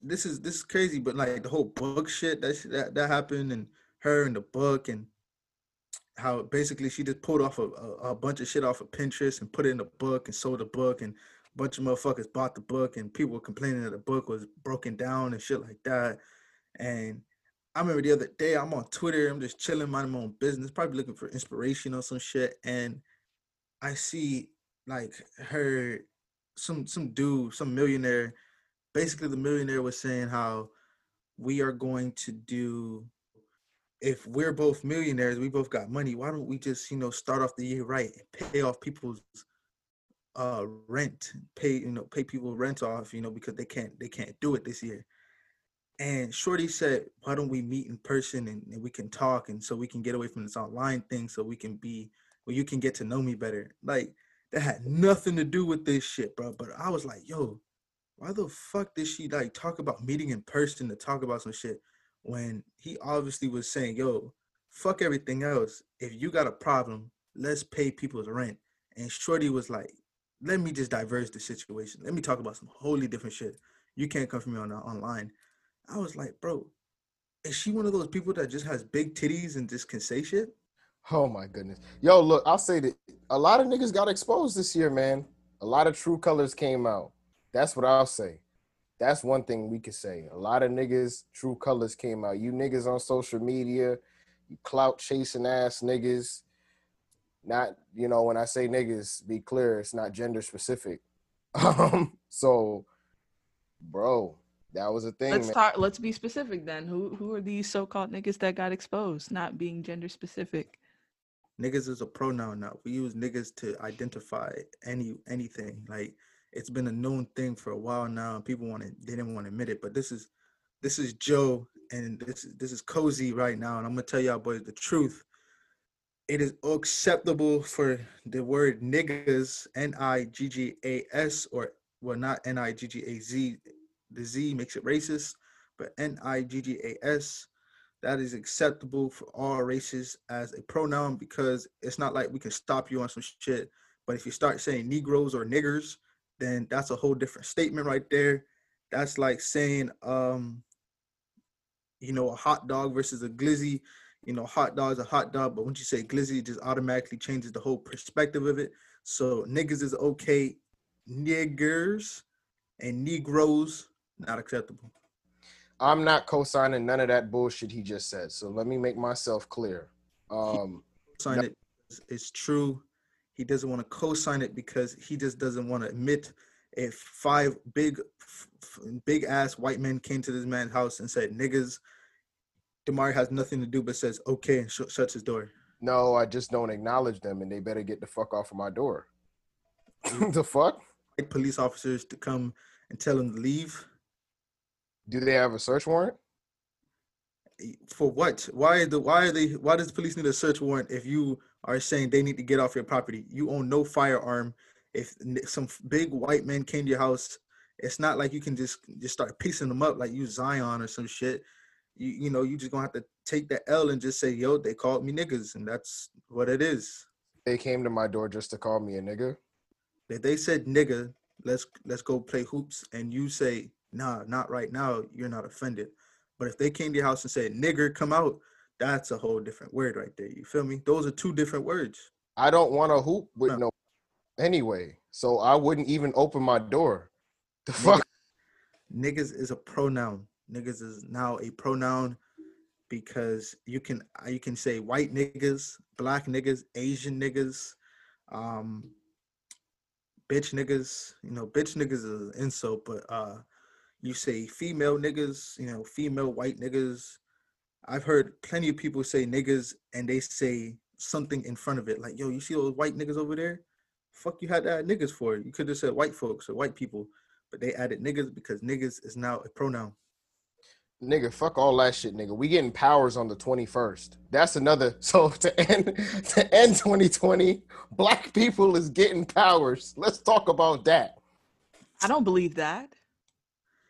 this is this is crazy, but like the whole book shit that that, that happened and her and the book and how basically she just pulled off a, a, a bunch of shit off of Pinterest and put it in a book and sold the book and a bunch of motherfuckers bought the book and people were complaining that the book was broken down and shit like that. And I remember the other day I'm on Twitter, I'm just chilling, minding my own business, probably looking for inspiration or some shit, and I see like her some some dude, some millionaire basically the millionaire was saying how we are going to do if we're both millionaires we both got money why don't we just you know start off the year right and pay off people's uh rent pay you know pay people rent off you know because they can't they can't do it this year and shorty said why don't we meet in person and, and we can talk and so we can get away from this online thing so we can be well you can get to know me better like that had nothing to do with this shit bro but i was like yo why the fuck did she like talk about meeting in person to talk about some shit when he obviously was saying, yo, fuck everything else. If you got a problem, let's pay people's rent. And Shorty was like, let me just diverse the situation. Let me talk about some wholly different shit. You can't come for me on online. I was like, bro, is she one of those people that just has big titties and just can say shit? Oh my goodness. Yo, look, I'll say that a lot of niggas got exposed this year, man. A lot of true colors came out. That's what I'll say. That's one thing we could say. A lot of niggas, true colors came out. You niggas on social media, you clout chasing ass niggas. Not, you know, when I say niggas, be clear, it's not gender specific. Um, so, bro, that was a thing. Let's man. talk. Let's be specific then. Who who are these so-called niggas that got exposed, not being gender specific? niggas is a pronoun now. We use niggas to identify any anything. Like it's been a known thing for a while now, people want to they didn't want to admit it. But this is this is Joe, and this this is cozy right now, and I'm gonna tell y'all boys the truth. It is acceptable for the word niggas, N I G G A S, or well, not N I G G A Z. The Z makes it racist, but N I G G A S that is acceptable for all races as a pronoun because it's not like we can stop you on some shit. But if you start saying Negroes or niggers, then that's a whole different statement right there. That's like saying, um, you know, a hot dog versus a glizzy. You know, hot dog is a hot dog, but once you say glizzy, it just automatically changes the whole perspective of it. So niggas is okay, niggers and Negroes not acceptable. I'm not co-signing none of that bullshit he just said. So let me make myself clear. Um, sign Yep. it is true. He doesn't want to co-sign it because he just doesn't want to admit if five big, big ass white men came to this man's house and said niggas. Damari has nothing to do but says okay and sh- shuts his door. No, I just don't acknowledge them, and they better get the fuck off of my door. the fuck? Like police officers to come and tell them to leave. Do they have a search warrant? For what? Why the why are they why does the police need a search warrant if you are saying they need to get off your property? You own no firearm. If some big white man came to your house, it's not like you can just just start piecing them up like you Zion or some shit. You you know, you just gonna have to take the L and just say, yo, they called me niggas, and that's what it is. They came to my door just to call me a nigga. If they said nigga, let's let's go play hoops, and you say, nah, not right now, you're not offended. But if they came to your house and said nigger, come out, that's a whole different word right there. You feel me? Those are two different words. I don't want to hoop with No. no anyway, so I wouldn't even open my door. The fuck? Niggas is a pronoun. Niggas is now a pronoun because you can uh, you can say white niggas, black niggas, Asian niggas, um, bitch niggas. You know, bitch niggas is an insult, but uh, you say female niggas. You know, female white niggas. I've heard plenty of people say niggas and they say something in front of it, like, "Yo, you see those white niggas over there? Fuck, you had to add niggas for it. You could have said white folks or white people." but they added niggas because niggas is now a pronoun. Nigga, fuck all that shit, nigga. We getting powers on the 21st. That's another. So to end to end 2020, black people is getting powers. Let's talk about that. I don't believe that.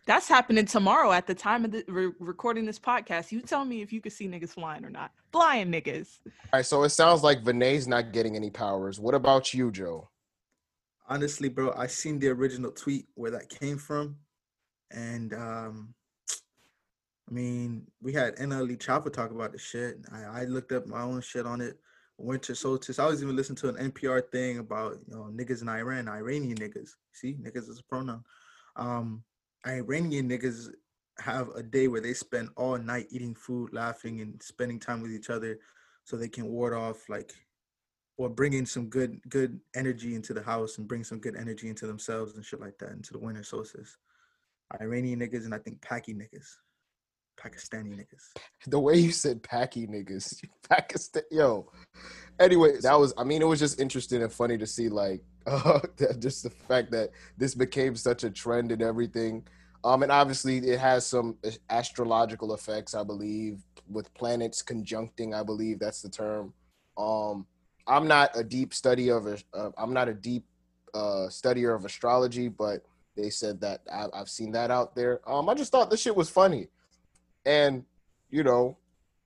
That's happening tomorrow at the time of the re- recording this podcast. You tell me if you could see niggas flying or not. Flying niggas. All right, so it sounds like Vinay's not getting any powers. What about you, Joe? Honestly, bro, I seen the original tweet where that came from, and um, I mean, we had NLE Choppa talk about the shit. I, I looked up my own shit on it. Winter solstice. I was even listening to an NPR thing about you know niggas in Iran, Iranian niggas. See, niggas is a pronoun. Um, Iranian niggas have a day where they spend all night eating food, laughing, and spending time with each other, so they can ward off like or bring in some good good energy into the house and bring some good energy into themselves and shit like that into the winter solstice. Iranian niggas and I think Paki niggas, Pakistani niggas. The way you said Packy niggas, Pakistan, yo. Anyway, that was. I mean, it was just interesting and funny to see, like, uh, just the fact that this became such a trend and everything. Um, and obviously, it has some astrological effects, I believe, with planets conjuncting. I believe that's the term. Um, I'm not a deep study of. Uh, I'm not a deep uh, studier of astrology, but they said that I, I've seen that out there. Um, I just thought this shit was funny, and you know,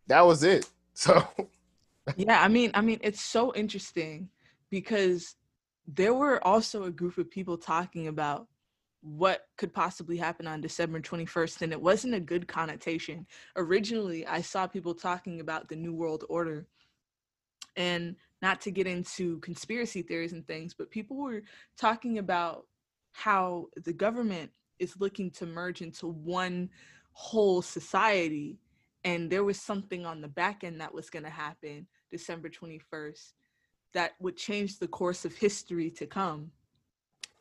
that was it. So yeah, I mean, I mean, it's so interesting because there were also a group of people talking about what could possibly happen on December 21st, and it wasn't a good connotation. Originally, I saw people talking about the New World Order, and not to get into conspiracy theories and things, but people were talking about how the government is looking to merge into one whole society and there was something on the back end that was going to happen December 21st that would change the course of history to come.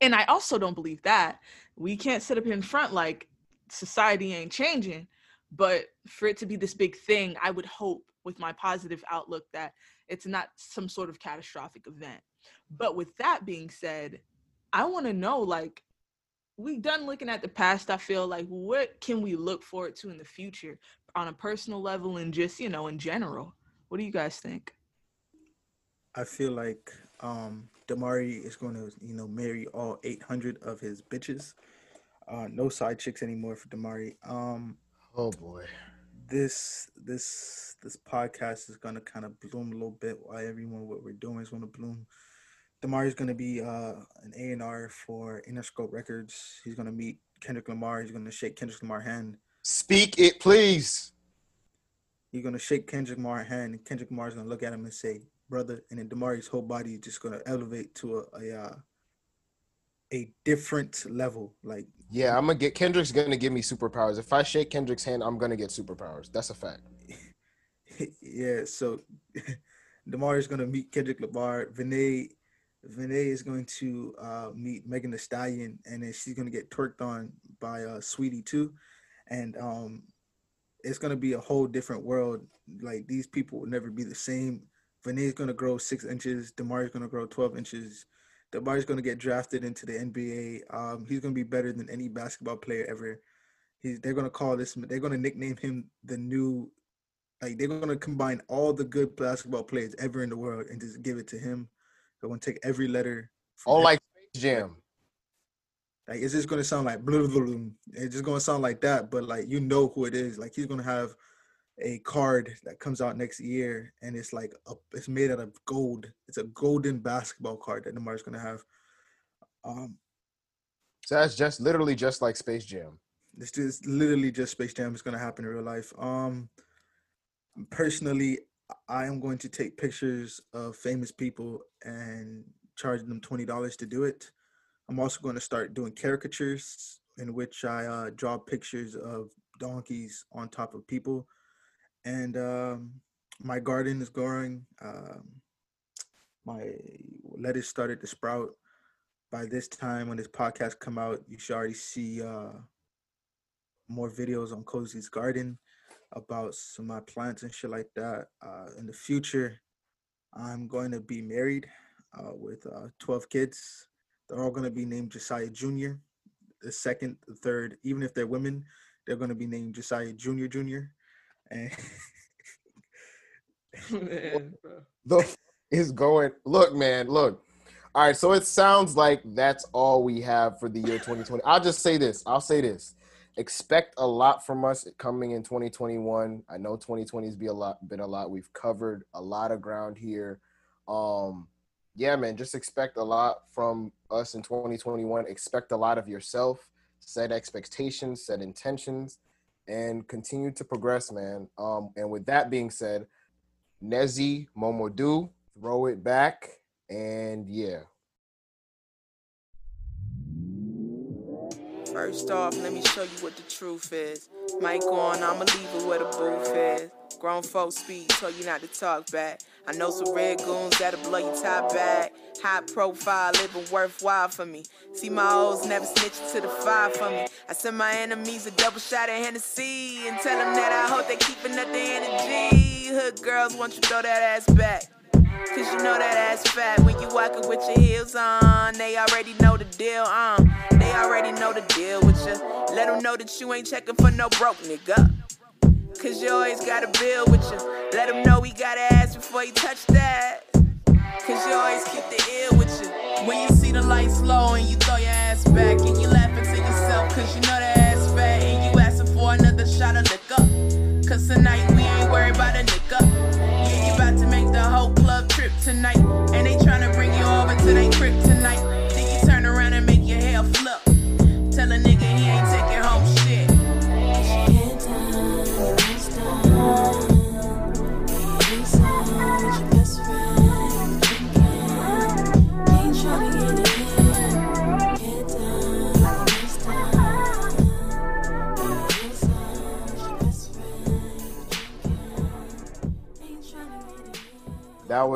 And I also don't believe that. We can't sit up in front like society ain't changing, but for it to be this big thing, I would hope with my positive outlook that it's not some sort of catastrophic event. But with that being said, I want to know like we done looking at the past i feel like what can we look forward to in the future on a personal level and just you know in general what do you guys think I feel like um Damari is going to, you know, marry all 800 of his bitches. Uh, no side chicks anymore for Damari. Um, Oh boy. this this this podcast is gonna kind of bloom a little bit Why everyone what we're doing is gonna bloom. Damari is gonna be uh an A and R for Interscope Records. He's gonna meet Kendrick Lamar. He's gonna shake Kendrick Lamar's hand. Speak it, please. He's gonna shake Kendrick Lamar's hand, and Kendrick Lamar's gonna look at him and say, "Brother," and then Damari's whole body is just gonna elevate to a a, uh, a different level. Like Yeah, I'm gonna get Kendrick's gonna give me superpowers. If I shake Kendrick's hand, I'm gonna get superpowers. That's a fact. yeah, so Damar is gonna meet Kendrick Lamar. Vinay, Vinay is going to uh, meet Megan Thee Stallion, and then she's gonna get twerked on by uh, Saweetie too, and um, it's gonna be a whole different world. Like these people will never be the same. Vinay's gonna grow six inches. Demari's gonna grow twelve inches. Demari's gonna get drafted into the NBA. Um, he's gonna be better than any basketball player ever. He's they're gonna call this. They're gonna nickname him the new. Like they're gonna combine all the good basketball players ever in the world and just give it to him. They're gonna take every letter. Oh, every- like Space Jam. like it's just gonna sound like blah, blah, blah. It's just gonna sound like that, but like you know who it is. Like he's gonna have a card that comes out next year, and it's like a, it's made out of gold. It's a golden basketball card that Nemar's gonna have. Um, So that's just literally just like Space Jam. this is literally just Space Jam is gonna happen in real life. Um, personally, I am going to take pictures of famous people and charge them twenty dollars to do it. I'm also going to start doing caricatures in which I uh, draw pictures of donkeys on top of people, and um, my garden is growing. Um, my lettuce started to sprout. By this time, when this podcast come out, you should already see uh, more videos on Cozy's Garden about some my plants and shit like that. Uh, in the future, I'm going to be married uh, with uh, 12 kids. They're all going to be named Josiah Jr. The second, the third, even if they're women, they're going to be named Josiah Jr. Jr. And Man. The f- is going. Look, man. Look. All right. So it sounds like that's all we have for the year 2020. I'll just say this. I'll say this. Expect a lot from us coming in 2021. I know 2020 has be a lot, been a lot. We've covered a lot of ground here. Um, yeah, man. Just expect a lot from us in 2021. Expect a lot of yourself. Set expectations. Set intentions. And continue to progress, man. Um, and with that being said, Nezi Momodu, throw it back, and yeah. First off, let me show you what the truth is. Mic on, I'ma leave it where the booth is. Grown folks speak, told you not to talk back. I know some red goons that'll blow your top back. High profile, living worthwhile for me. See my O's never snitch to the fire for me. I send my enemies a double shot of Hennessy and tell them that I hope they keeping up their energy. Hood girls want you throw that ass back. Cause you know that ass fat when you walking with your heels on. They already know the deal, um. They already know the deal with you. Let them know that you ain't checking for no broke nigga. Cause you always got a bill with you. Let him know he gotta ask before he touch that. Cause you always keep the ear with you. When you see the lights low and you throw your ass back and you laughing to yourself cause you know that ass fat and you asking for another shot of liquor. Cause tonight we ain't worried about a nigga. Yeah, you about to make the whole club trip tonight. And they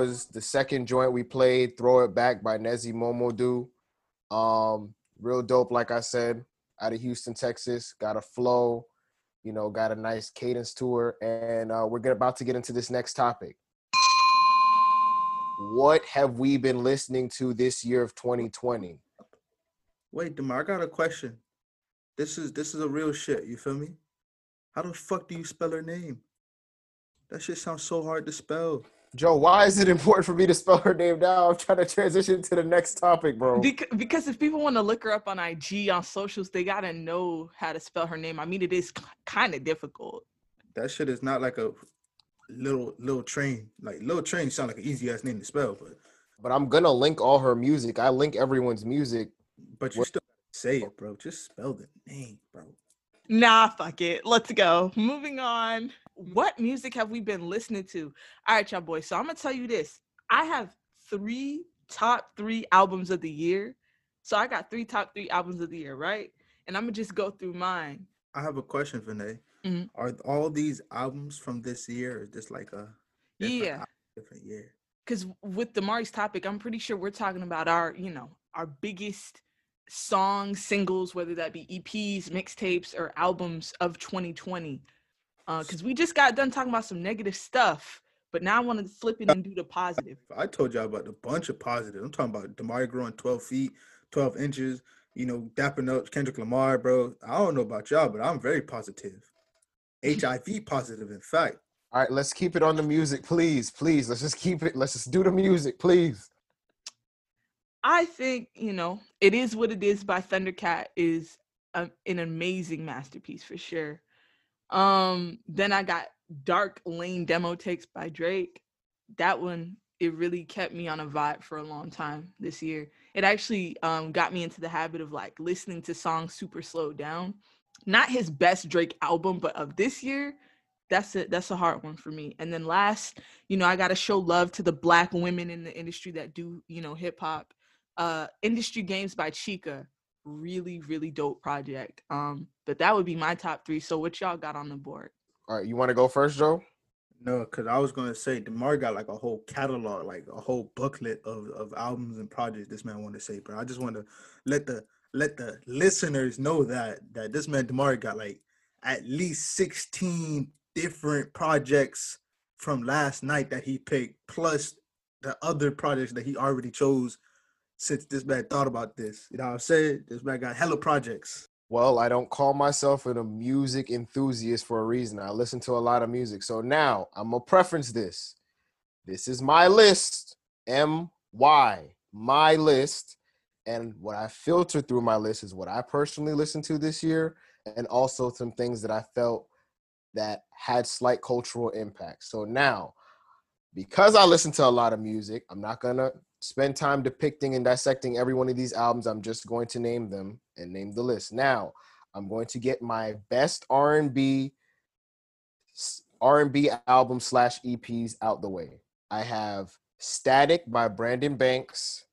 was the second joint we played, Throw It Back by Nezi Momodu. Um, real dope, like I said, out of Houston, Texas. Got a flow, you know, got a nice cadence to her. And uh, we're about to get into this next topic. What have we been listening to this year of 2020? wait, Demar, I got a question. This is this is a real shit. You feel me? How the fuck do you spell her name? That shit sounds so hard to spell. Joe, why is it important for me to spell her name down? I'm trying to transition to the next topic, bro. Bec- because if people want to look her up on IG on socials, they gotta know how to spell her name. I mean, it is kind of difficult. That shit is not like a little little train. Like little train sound like an easy ass name to spell, but But I'm gonna link all her music. I link everyone's music. but you What- still say it, bro. Just spell the name, bro. Nah, fuck it. Let's go. Moving on. What music have we been listening to? All right, y'all boys. So I'm gonna tell you this. I have three top three albums of the year. So I got three top three albums of the year, right? And I'm gonna just go through mine. I have a question, Vinay. Mhm. Are all these albums from this year or just like a different Yeah. different year? because with the Damari's topic, I'm pretty sure we're talking about our, you know, our biggest songs, singles, whether that be EPs, mixtapes, or albums of 2020. Uh, because we just got done talking about some negative stuff, But now I want to flip it and do the positive. I told y'all about a bunch of positives. I'm talking about Damari growing 12 feet, 12 inches, you know, dapping up Kendrick Lamar, bro. I don't know about y'all, but I'm very positive. HIV positive, in fact. All right, let's keep it on the music, please, please. Let's just keep it. Let's just do the music, please. I think you know it is what it is by Thundercat is a, an amazing masterpiece for sure. Um, then I got Dark Lane demo takes by Drake. That one it really kept me on a vibe for a long time this year. It actually um, got me into the habit of like listening to songs super slowed down. Not his best Drake album, but of this year, that's a that's a hard one for me. And then last, you know, I gotta show love to the black women in the industry that do, you know, hip hop. Uh Industry Games by Chika. Really, really dope project. Um, but that would be my top three. So what y'all got on the board? All right, you want to go first, Joe? No, because I was gonna say Demar got like a whole catalog, like a whole booklet of, of albums and projects this man wanted to say, But I just want to let the let the listeners know that that this man Demar got like at least 16 different projects from last night that he picked, plus the other projects that he already chose since this man thought about this. You know what I'm saying? This man got hella projects. Well, I don't call myself a music enthusiast for a reason. I listen to a lot of music. So now I'm gonna preference this. This is my list. M Y, my list. And what I filter through my list is what I personally listened to this year, and also some things that I felt that had slight cultural impact. So now, because I listen to a lot of music, I'm not gonna spend time depicting and dissecting every one of these albums. I'm just going to name them and name the list. Now, I'm going to get my best R&B R&B album slash EPs out the way. I have Static by Brandon Banks,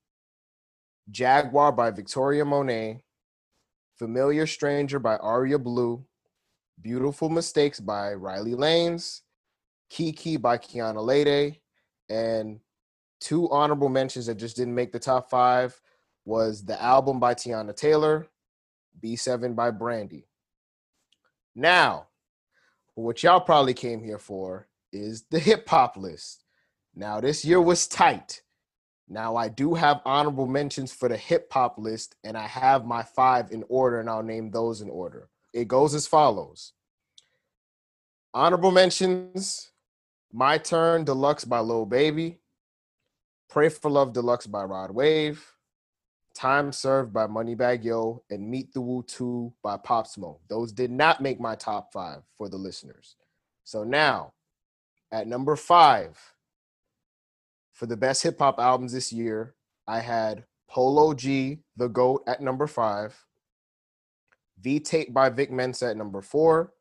Jaguar by Victoria Monet, Familiar Stranger by Aria Blue, Beautiful Mistakes by Riley Lanes, Kiki by Kiana Lede, and two honorable mentions that just didn't make the top five was the album by Teyana Taylor, B7 by Brandy. Now, what y'all probably came here for is the hip hop list. Now, this year was tight. Now, I do have honorable mentions for the hip hop list, and I have my five in order, and I'll name those in order. It goes as follows Honorable mentions My Turn Deluxe by Lil Baby, Pray for Love Deluxe by Rod Wave, Time Served by Moneybagg Yo, and Meet the Woo 2 by Pop Smoke. Those did not make my top five for the listeners. So now, at number five, for the best hip hop albums this year, I had Polo G, The GOAT, at number five, V Tape by Vic Mensa at number four,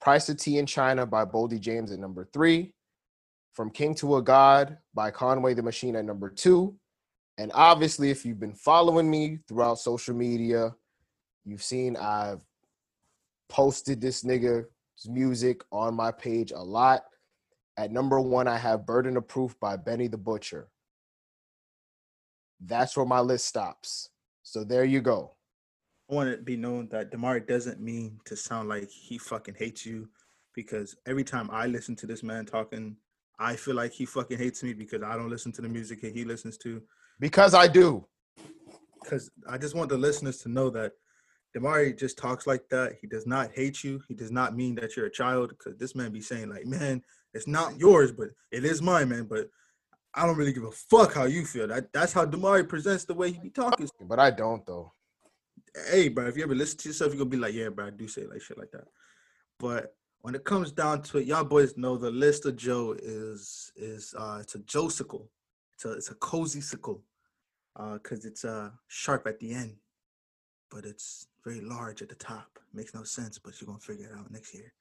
Price of Tea in China by Boldy James at number three, From King to a God by Conway the Machine at number two. And obviously, if you've been following me throughout social media, you've seen I've posted this nigga's music on my page a lot. At number one, I have Burden of Proof by Benny the Butcher. That's where my list stops. So there you go. I want it to be known that Damari doesn't mean to sound like he fucking hates you because every time I listen to this man talking, I feel like he fucking hates me because I don't listen to the music that he listens to. Because I do. Because I just want the listeners to know that Damari just talks like that. He does not hate you. He does not mean that you're a child because this man be saying, like, man, it's not yours, but it is mine, man. But I don't really give a fuck how you feel. That That's how Damari presents the way he be talking. But I don't though. hey, bro, if you ever listen to yourself, you're gonna be like, yeah, bro, I do say like shit like that. But when it comes down to it, y'all boys know the list of Joe is is uh it's a Joesicle. It's a it's a cozy sickle. Uh cause it's uh sharp at the end, but it's very large at the top. Makes no sense, but you're gonna figure it out next year.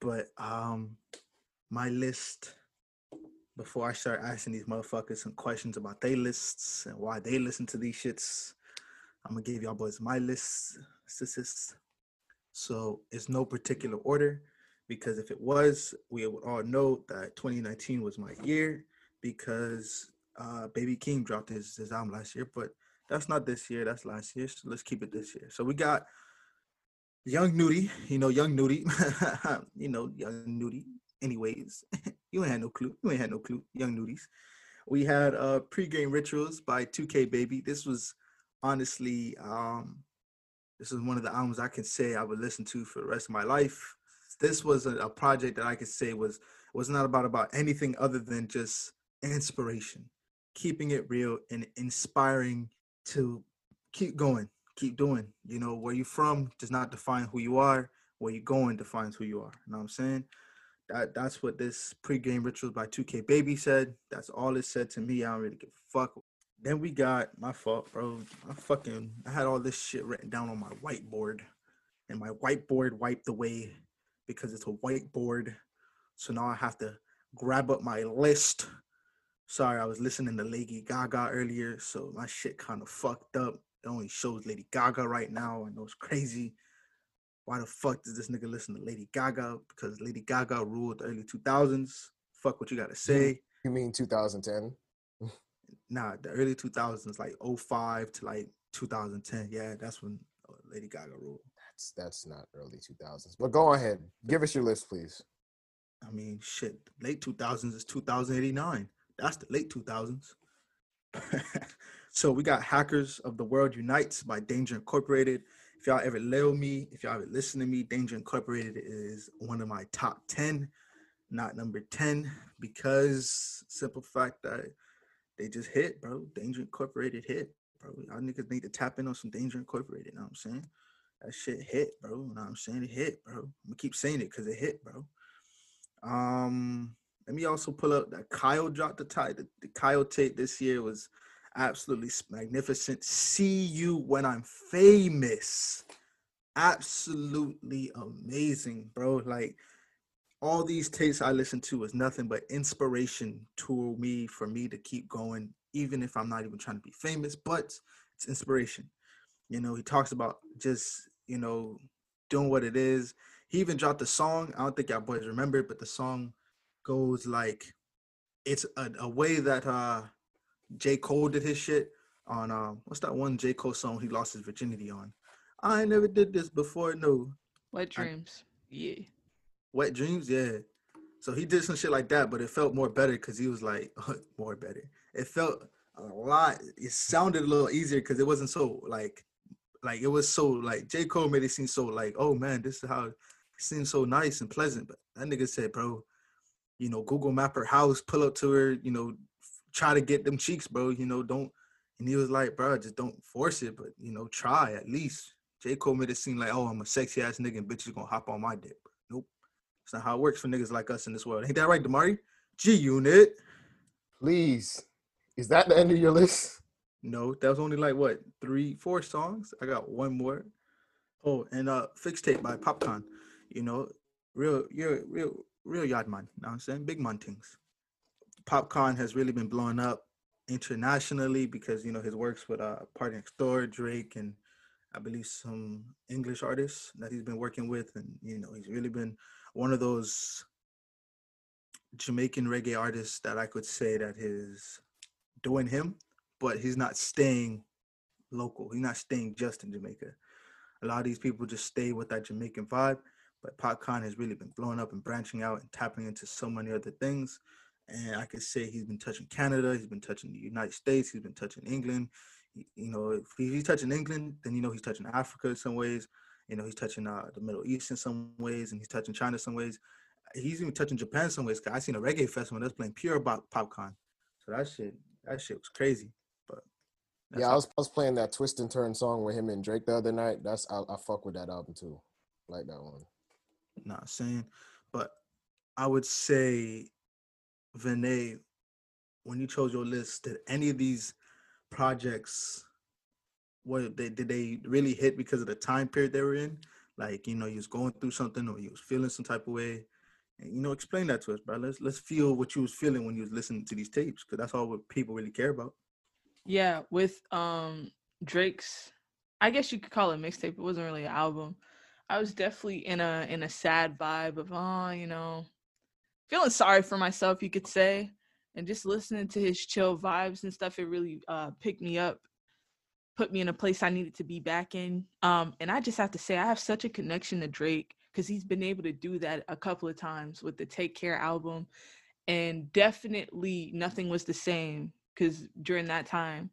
But um my list before I start asking these motherfuckers some questions about their lists and why they listen to these shits. I'm gonna give y'all boys my list, sis. So it's no particular order because if it was, we would all know that 2019 was my year because uh, Baby Keem dropped his, his album last year, but that's not this year. That's last year. So let's keep it this year. So we got Young Nudy, you know, Young Nudy, you know, Young Nudy. Anyways, You ain't had no clue. You ain't had no clue. Young nudies. We had uh pregame rituals by 2K Baby. This was honestly um this is one of the albums I can say I would listen to for the rest of my life. This was a, a project that I could say was was not about about anything other than just inspiration, keeping it real and inspiring to keep going, keep doing. You know, where you from does not define who you are. Where you going defines who you are. You know what I'm saying? That that's what this pregame rituals by 2K Baby said. That's all it said to me. I don't really give a fuck. Then we got my fault, bro. I fucking I had all this shit written down on my whiteboard, and my whiteboard wiped away because it's a whiteboard. So now I have to grab up my list. Sorry, I was listening to Lady Gaga earlier, so my shit kind of fucked up. It only shows Lady Gaga right now. I know it's crazy. Why the fuck does this nigga listen to Lady Gaga? Because Lady Gaga ruled the early 2000s. Fuck what you gotta say. You mean 2010? Nah, the early 2000s, like 05 to like 2010. Yeah, that's when uh, Lady Gaga ruled. That's that's not early 2000s. But go ahead. Give us your list, please. I mean, shit, late 2000s is 2089. That's the late 2000s. so we got Hackers of the World Unites by Danger Incorporated. If y'all ever lil me, if y'all ever listen to me, Danger Incorporated is one of my top 10, not number 10, because simple fact that they just hit, bro. Danger Incorporated hit, bro. Y'all niggas need to tap in on some Danger Incorporated, you know what I'm saying? That shit hit, bro. You know what I'm saying? It hit, bro. I'm gonna keep saying it because it hit, bro. Um, let me also pull up that Kyle dropped the tie. The, the Kyle tape this year was absolutely magnificent. See you when I'm famous. Absolutely amazing, bro. Like all these tapes I listen to is nothing but inspiration to me for me to keep going, even if I'm not even trying to be famous, but it's inspiration. You know, he talks about just, you know, doing what it is. He even dropped a song. I don't think y'all boys remember, it, but the song goes like it's a, a way that uh J. Cole did his shit on um what's that one J. Cole song he lost his virginity on? I never did this before, no. Wet I- dreams. Yeah. Wet dreams, yeah. So he did some shit like that, but it felt more better because he was like more better. It felt a lot. It sounded a little easier because it wasn't so like, like it was so like J Cole made it seem so like, oh man, this is how it seems so nice and pleasant. But that nigga said, bro, you know, Google map her house, pull up to her, you know, try to get them cheeks, bro. You know, don't. And he was like, bro, just don't force it, but you know, try at least. J Cole made it seem like, oh, I'm a sexy ass nigga and bitches gonna hop on my dick. Nope. It's not how it works for niggas like us in this world. Ain't that right, Damari? G Unit. Please. Is that the end of your list? No, that was only like what three, four songs. I got one more. Oh, and uh, fix tape by Popcaan. You know, real, real, real, real yard man. Know what I'm saying? Big man things. Popcaan has really been blowing up internationally because you know his works with uh PARTYNEXTDOOR, Drake, and I believe some English artists that he's been working with, and you know he's really been one of those Jamaican reggae artists that I could say that is doing him, but he's not staying local. He's not staying just in Jamaica. A lot of these people just stay with that Jamaican vibe, but Popcaan has really been blowing up and branching out and tapping into so many other things. And I could say he's been touching Canada, he's been touching the United States, he's been touching England. You know, if he's touching England, then you know he's touching Africa in some ways. You know, he's touching uh, the Middle East in some ways, and he's touching China in some ways. He's even touching Japan in some ways. Cause I seen a reggae festival that's playing pure pop- Popcaan. So that shit, that shit was crazy. That's yeah, I was, I was playing that twist and turn song with him and Drake the other night. That's I, I fuck with that album too. Like that one. not saying, but I would say, Vinay, when you chose your list, did any of these projects, what they did they really hit because of the time period they were in? Like you know, you was going through something or you was feeling some type of way. And, you know, explain that to us, bro. Let's let's feel what you was feeling when you was listening to these tapes, because that's all what people really care about. Yeah, with um Drake's I guess you could call it mixtape. It wasn't really an album. I was definitely in a in a sad vibe of oh, you know, feeling sorry for myself, you could say. And just listening to his chill vibes and stuff, it really uh picked me up, put me in a place I needed to be back in. Um, and I just have to say I have such a connection to Drake because he's been able to do that a couple of times with the Take Care album and definitely nothing was the same because during that time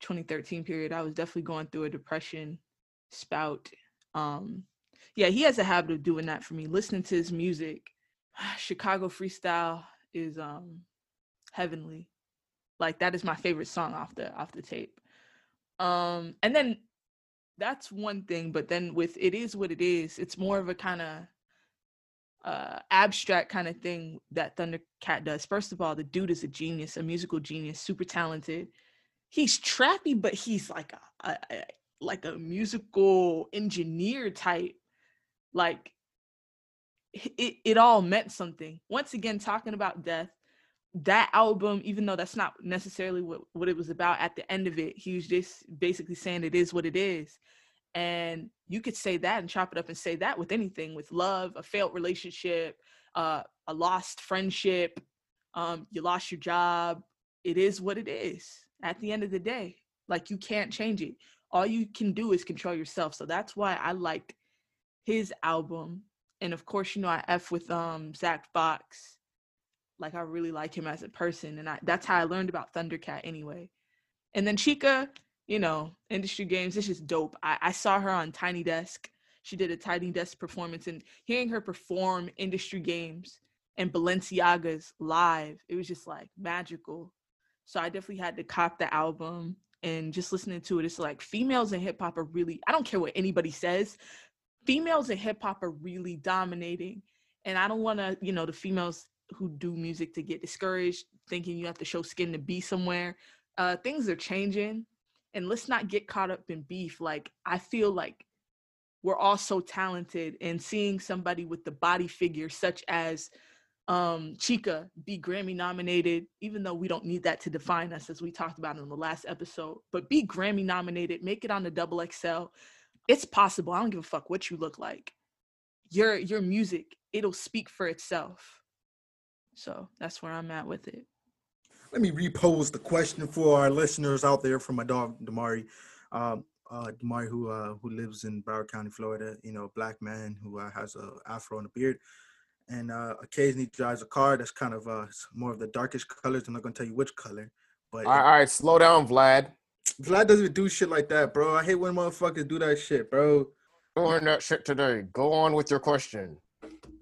2013 period i was definitely going through a depression spout um yeah he has a habit of doing that for me listening to his music. Chicago freestyle is um heavenly. Like that is my favorite song off the off the tape. Um and then that's one thing but then with it is what it is it's more of a kind of uh abstract kind of thing that thundercat does. First of all the dude is a genius a musical genius super talented. He's trappy but he's like a, a, a like a musical engineer type. Like it, it all meant something. Once again talking about death that album even though that's not necessarily what, what it was about at the end of it he was just basically saying it is what it is and you could say that and chop it up and say that with anything with love a failed relationship uh, a lost friendship um, you lost your job. It is what it is at the end of the day. Like you can't change it. All you can do is control yourself. So that's why i liked his album. And of course you know i f with um Zack Fox. Like i really like him as a person and I, that's how i learned about thundercat anyway. And then Chika you know industry games it's just dope. I, I saw her on tiny desk. She did a tiny desk performance and hearing her perform industry games and balenciagas live it was just like magical. So i definitely had to cop the album and just listening to it it's like females in hip-hop are really i don't care what anybody says females in hip-hop are really dominating. And i don't want to you know the females who do music to get discouraged thinking you have to show skin to be somewhere. Uh things are changing and let's not get caught up in beef like i feel like we're all so talented and seeing somebody with the body figure such as um Chika be grammy nominated even though we don't need that to define us as we talked about in the last episode but be grammy nominated make it on the double xl it's possible i don't give a fuck what you look like. Your your music it'll speak for itself. So that's where i'm at with it Let me repose the question for our listeners out there from my dog Damari. Um, uh, Damari, who uh, who lives in Broward County, Florida. You know, black man who uh, has a afro and a beard, and uh, occasionally drives a car that's kind of uh, more of the darkest colors. I'm not gonna tell you which color, but All right, all right, slow down, Vlad. Vlad doesn't do shit like that, bro. I hate when motherfuckers do that shit, bro. Doing that shit today. Go on with your question.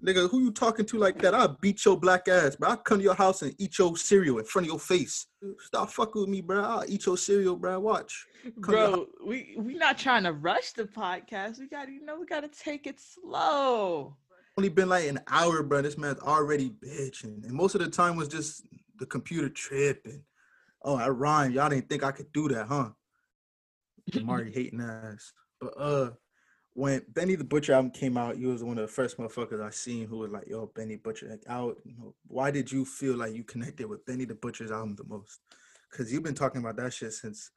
Nigga, who you talking to like that? I'll beat your black ass, bro. I'll come to your house and eat your cereal in front of your face. Stop fucking with me, bro. I'll eat your cereal, bro. Watch. Come bro we we not trying to rush the podcast we gotta you know we gotta take it slow Only been like an hour, bro. This man's already bitching. And most of the time was just the computer tripping. Oh, I rhymed. Y'all didn't think I could do that, huh? Mari hating ass. But uh when Benny the Butcher album came out, you was one of the first motherfuckers I seen who was like, yo, Benny Butcher out. You know, why did you feel like you connected with Benny the Butcher's album the most? Cause you've been talking about that shit since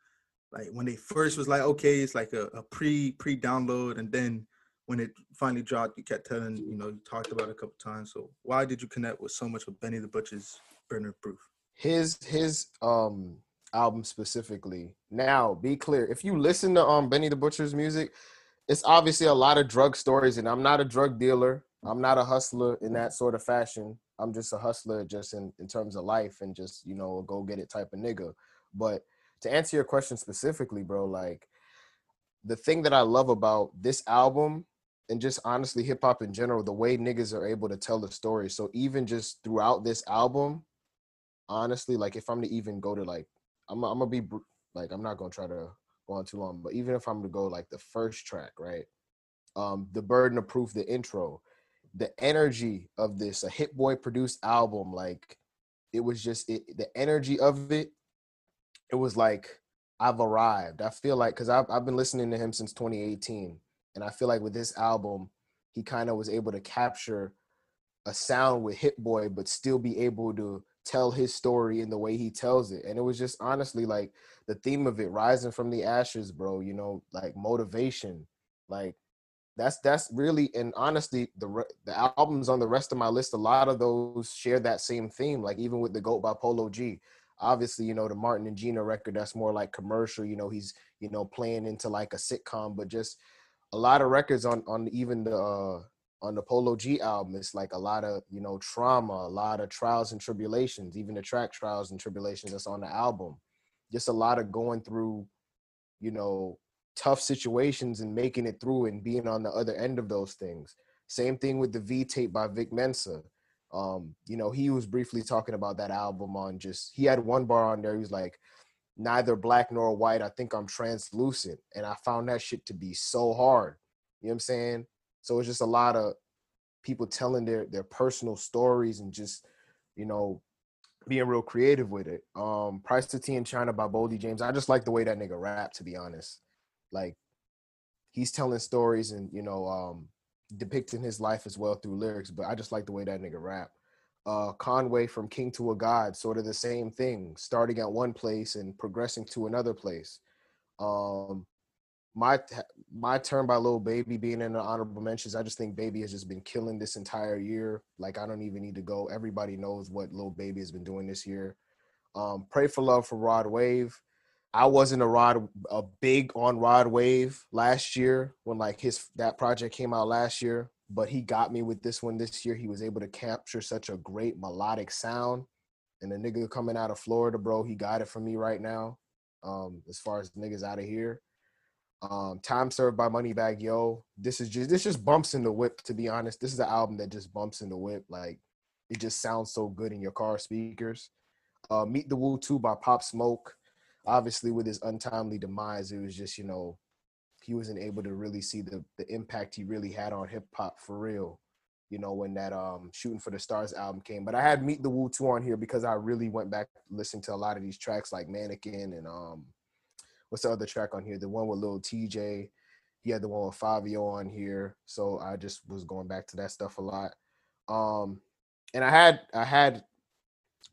like when they first was like, okay, it's like a, a pre pre download, and then when it finally dropped, you kept telling, you know, you talked about it a couple times. So why did you connect with so much with Benny the Butcher's Burner Proof? his his um album specifically. Now, be clear. If you listen to um Benny the Butcher's music, it's obviously a lot of drug stories, and I'm not a drug dealer. I'm not a hustler in that sort of fashion. I'm just a hustler, just in in terms of life, and just you know, a go get it type of nigga. But to answer your question specifically, bro, like the thing that I love about this album and just honestly hip hop in general, the way niggas are able to tell the story. So even just throughout this album, honestly, like if I'm to even go to like, I'm I'm gonna be like I'm not gonna try to go on too long, but even if I'm to go like the first track, right? Um, the burden of proof, the intro, the energy of this, a Hit Boy produced album, like it was just it, the energy of it. It was like I've arrived. I feel like because I've I've been listening to him since 2018, and I feel like with this album, he kind of was able to capture a sound with Hit Boy, but still be able to tell his story in the way he tells it. And it was just honestly like the theme of it, rising from the ashes, bro. You know, like motivation, like that's that's really and honestly the the albums on the rest of my list. A lot of those share that same theme. Like even with the Goat by Polo G. Obviously, you know the Martin and Gina record. That's more like commercial. You know he's you know playing into like a sitcom, but just a lot of records on on even the uh on the Polo G album, it's like a lot of you know trauma, a lot of trials and tribulations, even the track trials and tribulations that's on the album. Just a lot of going through, you know, tough situations and making it through and being on the other end of those things. Same thing with the V tape by Vic Mensa. Um, you know, he was briefly talking about that album on just he had one bar on there. He was like, neither black nor white. I think I'm translucent. And I found that shit to be so hard. You know what I'm saying? So it's just a lot of people telling their their personal stories and just, you know, being real creative with it. Um, Price to Tea in China by Boldy James. I just like the way that nigga rap, to be honest. Like he's telling stories and, you know, um, depicting his life as well through lyrics, but I just like the way that nigga rap. Uh, Conway from King to a God, sort of the same thing, starting at one place and progressing to another place. Um, my my turn by Lil Baby being in the honorable mentions. I just think Baby has just been killing this entire year. Like I don't even need to go. Everybody knows what Lil Baby has been doing this year. Um, Pray for Love for Rod Wave. I wasn't a Rod a big on Rod Wave last year when like his that project came out last year, but he got me with this one this year. He was able to capture such a great melodic sound. And the nigga coming out of Florida, bro, he got it for me right now. Um, as far as niggas out of here. Um, Time Served by Moneybagg Yo. This is just this just bumps in the whip, to be honest. This is an album that just bumps in the whip. Like it just sounds so good in your car speakers. Uh, Meet the Woo 2 by Pop Smoke. Obviously, with his untimely demise, it was just, you know, he wasn't able to really see the the impact he really had on hip hop for real. You know, when that um Shooting for the Stars album came. But I had Meet the Woo 2 on here because I really went back listening to a lot of these tracks like Mannequin and um what's the other track on here? The one with Lil Tjay. He had the one with Fabio on here. So I just was going back to that stuff a lot. Um and I had I had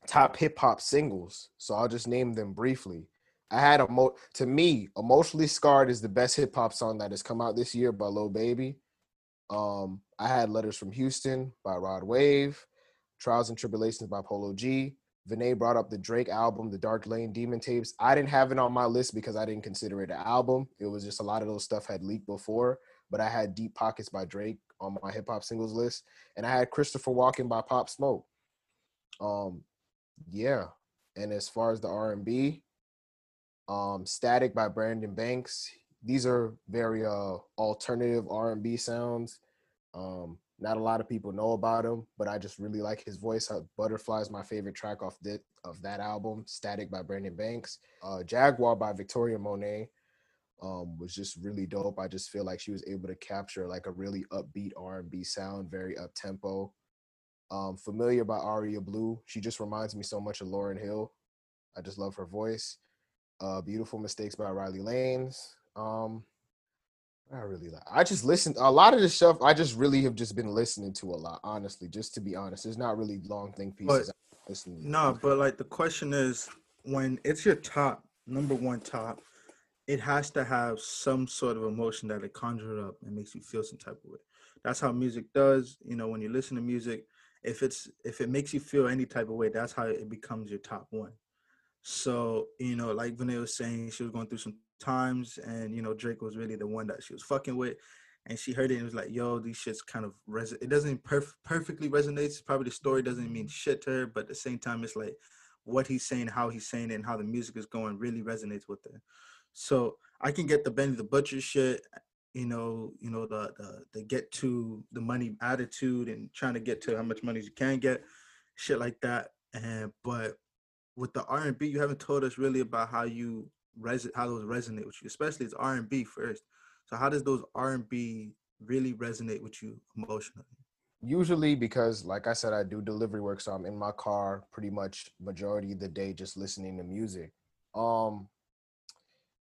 top hip hop singles. So I'll just name them briefly. I had a mo to me, Emotionally Scarred is the best hip hop song that has come out this year by Lil Baby. Um, I had Letters from Houston by Rod Wave, Trials and Tribulations by Polo G. Vinay brought up the Drake album, the Dark Lane Demo tapes. I didn't have it on my list because I didn't consider it an album. It was just a lot of those stuff had leaked before, but I had Deep Pockets by Drake on my hip hop singles list, and I had Christopher Walking by Pop Smoke. Um, yeah, and as far as the R and B, um, Static by Brandon Banks. These are very uh alternative R and B sounds. Um, not a lot of people know about him, but I just really like his voice. Uh, Butterfly is my favorite track off that of that album. Static by Brandon Banks. Uh, Jaguar by Victoria Monet um, was just really dope. I just feel like she was able to capture like a really upbeat R and B sound, very up tempo. Um, Familiar by Aria Blue. She just reminds me so much of Lauryn Hill. I just love her voice. Uh, Beautiful Mistakes by Riley Lanes. Um, I really like. I just listened a lot of this stuff. I just really have just been listening to a lot. Honestly, just to be honest, it's not really long thing pieces. To. No, but like the question is, when it's your top number one top, it has to have some sort of emotion that it conjures up and makes you feel some type of way. That's how music does. You know, when you listen to music, if it's if it makes you feel any type of way, that's how it becomes your top one. So, you know, like Vanessa was saying, she was going through some times and you know, Drake was really the one that she was fucking with. And she heard it and was like, yo, these shits kind of res it doesn't perf- perfectly resonates. Probably the story doesn't mean shit to her, but at the same time, it's like what he's saying, how he's saying it, and how the music is going really resonates with her. So I can get the Benny the Butcher shit, you know, you know, the the the get to the money attitude and trying to get to how much money you can get, shit like that. And but with the R and B, you haven't told us really about how you res how those resonate with you, especially it's R and B first. So how does those R and B really resonate with you emotionally? Usually because, like I said, I do delivery work, so I'm in my car pretty much majority of the day just listening to music. Um,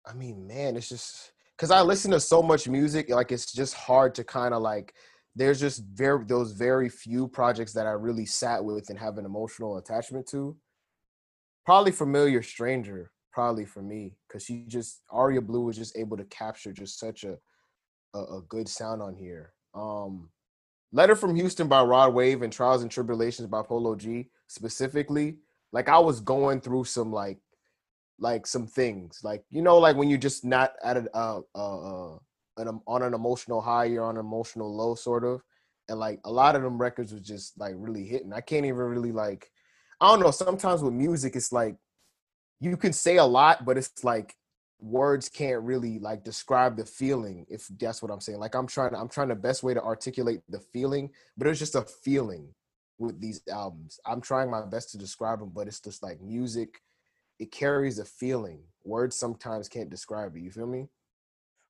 I mean, man, it's just because I listen to so much music, like it's just hard to kind of like. There's just very those very few projects that I really sat with and have an emotional attachment to. Probably familiar stranger, probably for me, because she just Aria Blue was just able to capture just such a a, a good sound on here. Um, Letter from Houston by Rod Wave and Trials and Tribulations by Polo G specifically. Like I was going through some like like some things like you know like when you're just not at a uh uh, uh an, on an emotional high you're on an emotional low sort of and like a lot of them records was just like really hitting. I can't even really like, I don't know. Sometimes with music, it's like you can say a lot, but it's like words can't really like describe the feeling. If that's what I'm saying. Like I'm trying, I'm trying the best way to articulate the feeling, but it's just a feeling with these albums. I'm trying my best to describe them, but it's just like music. It carries a feeling. Words sometimes can't describe it. You feel me?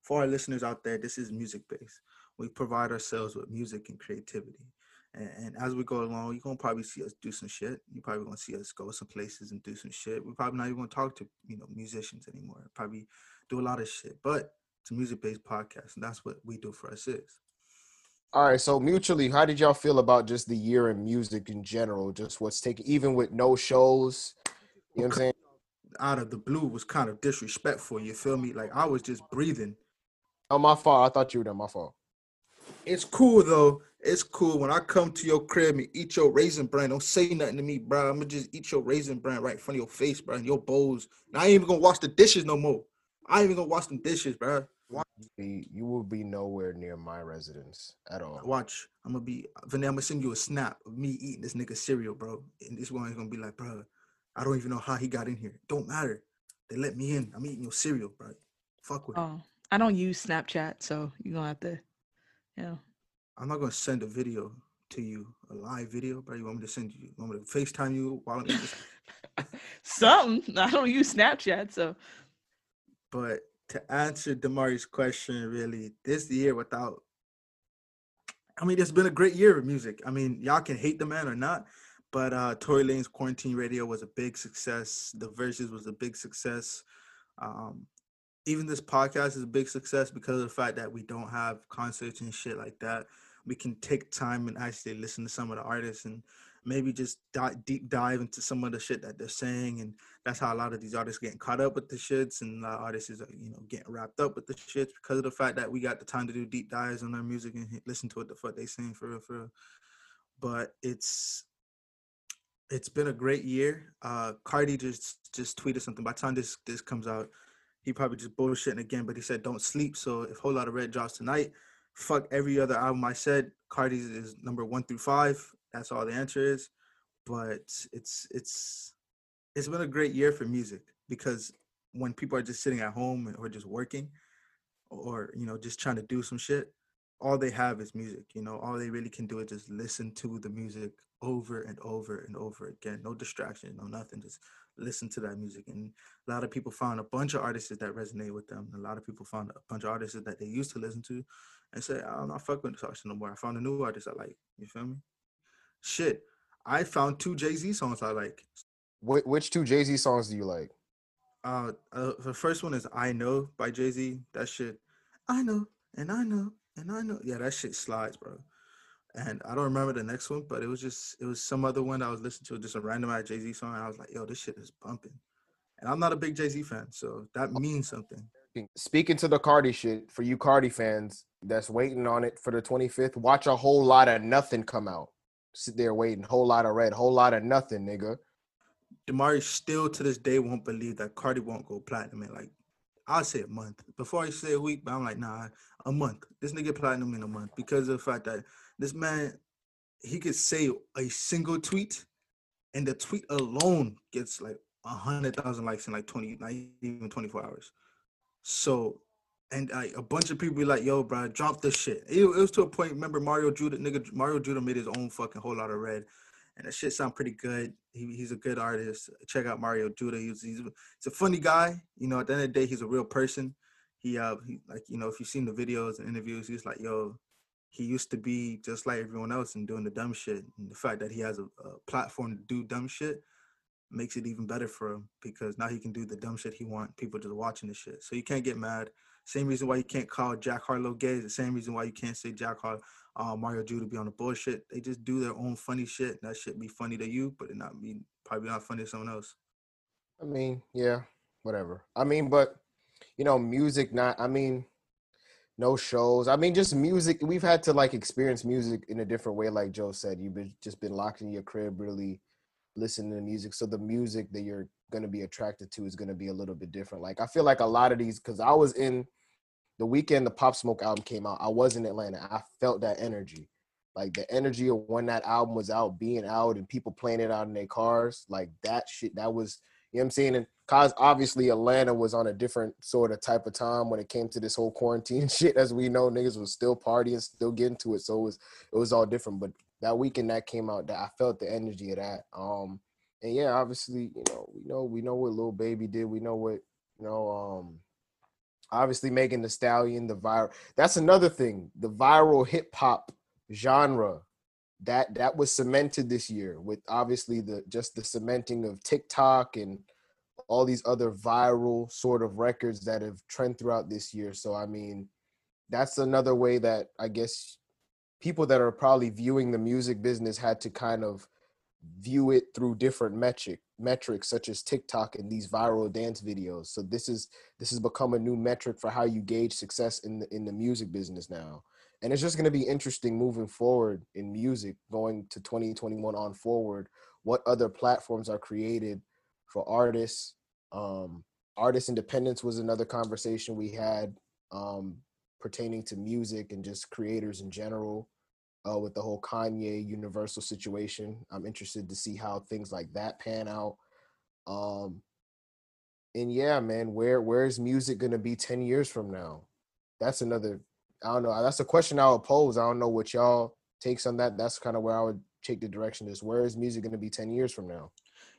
For our listeners out there, this is music based. We provide ourselves with music and creativity. And, and as we go along, you're gonna probably see us do some shit. You're probably gonna see us go some places and do some shit. We're probably not even gonna talk to you know musicians anymore. Probably do a lot of shit. But it's a music based podcast, and that's what we do for us is. All right. So mutually, how did y'all feel about just the year in music in general? Just what's taking, even with no shows. You know what I'm saying? Out of the blue was kind of disrespectful. You feel me? Like I was just breathing. Oh, my fault. I thought you were done. My fault. It's cool though. It's cool when I come to your crib and eat your raisin bran. Don't say nothing to me, bro. I'm gonna just eat your raisin bran right in front of your face, bro, and your bowls. And I ain't even gonna wash the dishes no more. I ain't even gonna wash them dishes, bro. Be- You will be nowhere near my residence at all. Watch, I'm gonna be Vinay, I'm gonna send you a snap of me eating this nigga cereal, bro. And this one is gonna be like, bro, I don't even know how he got in here. Don't matter. They let me in. I'm eating your cereal, bro. Fuck with it. Oh, I don't use Snapchat, so you're gonna have to, you know. I'm not gonna send a video to you, a live video, bro. You want me to send you? you want me to FaceTime you while I'm this? Something. I don't use Snapchat, so But to answer Damari's question, really, this year without, I mean, it's been a great year of music. I mean, y'all can hate the man or not, but uh, Tory Lanez Quarantine Radio was a big success. The Verzuz was a big success. Um, even this podcast is a big success because of the fact that we don't have concerts and shit like that. We can take time and actually listen to some of the artists and maybe just di- deep dive into some of the shit that they're saying and that's how a lot of these artists getting caught up with the shits and artists is uh, you know getting wrapped up with the shits because of the fact that we got the time to do deep dives on their music and listen to what the fuck they saying for real for real. But it's it's been a great year. Uh Carti just just tweeted something. By the time this this comes out he probably just bullshitting again but he said don't sleep. So if whole lot of red drops tonight fuck every other album i said. Carti's is number one through five. That's all the answer is. But it's it's it's been a great year for music because when people are just sitting at home or just working or you know just trying to do some shit all they have is music you know? All they really can do is just listen to the music over and over and over again. No distraction no nothing. Just listen to that music. And a lot of people found a bunch of artists that resonate with them. A lot of people found a bunch of artists that they used to listen to and say i don't know fuck with this artist no more. I found a new artist i like. You feel me? Shit. I found two jay-z songs i like. Wh- which two Jay Z songs do you like? Uh, uh, the first one is "I Know" by Jay Z. That shit, I know, and I know, and I know. Yeah, that shit slides, bro. And I don't remember the next one, but it was just it was some other one I was listening to, just a random ass Jay Z song. And I was like, yo, this shit is bumping. And I'm not a big Jay Z fan, so that oh, means something. Speaking to the Carti shit, for you Carti fans that's waiting on it for the 25th, watch a whole lot of nothing come out. Sit there waiting, whole lot of red, whole lot of nothing, nigga. Damari still to this day won't believe that Carti won't go platinum in like I'll say a month. Before I say a week, but I'm like, nah, a month. This nigga platinum in a month because of the fact that this man he could say a single tweet and the tweet alone gets like hundred thousand likes in like 20, not even 24 hours. So and like a bunch of people be like, yo, bro, drop this shit. It, it was to a point, remember Mario Judah, nigga, Mario Judah made his own fucking whole lot of red. And that shit sound pretty good. He, he's a good artist. Check out Mario Judah. He's, he's he's a funny guy. You know, at the end of the day, he's a real person. He uh he like you know if you've seen the videos and interviews, he's like yo, he used to be just like everyone else and doing the dumb shit. And the fact that he has a, a platform to do dumb shit makes it even better for him because now he can do the dumb shit he want. People just watching the shit, so you can't get mad. Same reason why you can't call Jack Harlow gay. The same reason why you can't say Jack Har uh, Mario Judah be on the bullshit. They just do their own funny shit. That shit be funny to you, but it not be probably not funny to someone else. I mean, yeah, whatever. I mean, but you know, music not I mean, no shows. I mean, just music. We've had to like experience music in a different way, like Joe said. You've been just been locked in your crib, really listening to music. So the music that you're gonna be attracted to is gonna be a little bit different. Like I feel like a lot of these because I was in the weekend the Pop Smoke album came out. I was in Atlanta. I felt that energy. like the energy of when that album was out, being out, and people playing it out in their cars, like that shit. That was you know what I'm saying. And cause obviously Atlanta was on a different sort of type of time when it came to this whole quarantine shit. As we know, niggas was still partying, still getting to it, so it was it was all different. But that weekend that came out, that I felt the energy of that. Um, and yeah, obviously, you know, we know we know what Lil Baby did. We know what you know. Um, obviously, Megan the Stallion, the viral. That's another thing. The viral hip hop genre that that was cemented this year with obviously the just the cementing of TikTok and all these other viral sort of records that have trend throughout this year. So I mean, that's another way that I guess people that are probably viewing the music business had to kind of view it through different metric metrics such as TikTok and these viral dance videos. So this is this has become a new metric for how you gauge success in the in the music business now. And it's just going to be interesting moving forward in music going to 2021 on forward what other platforms are created for artists. Um artist independence was another conversation we had um pertaining to music and just creators in general uh, with the whole Kanye Universal situation. I'm interested to see how things like that pan out. Um, and yeah, man, where where's music gonna be 10 years from now? That's another. I don't know. That's a question I would pose. I don't know what y'all takes on that. That's kind of where I would take the direction. Is where is music gonna be 10 years from now?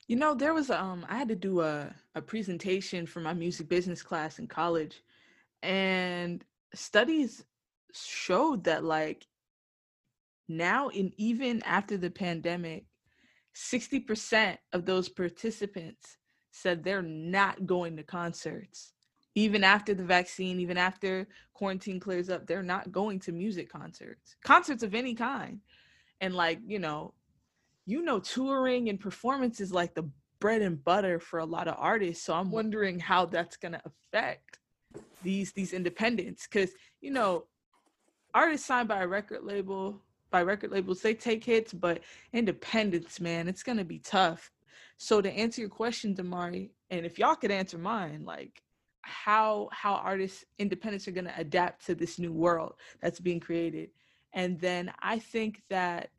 You know, there was um I had to do a a presentation for my music business class in college and studies showed that like now and even after the pandemic 60% of those participants said they're not going to concerts. Even after the vaccine even after quarantine clears up they're not going to music concerts concerts of any kind. And like you know you know touring and performance is like the bread and butter for a lot of artists. So i'm wondering how that's going to affect these these independents. Because you know artists signed by a record label by record labels they take hits but independence man it's to be tough. So to answer your question damari and if y'all could answer mine like how how artists independents are to adapt to this new world that's being created. And then i think that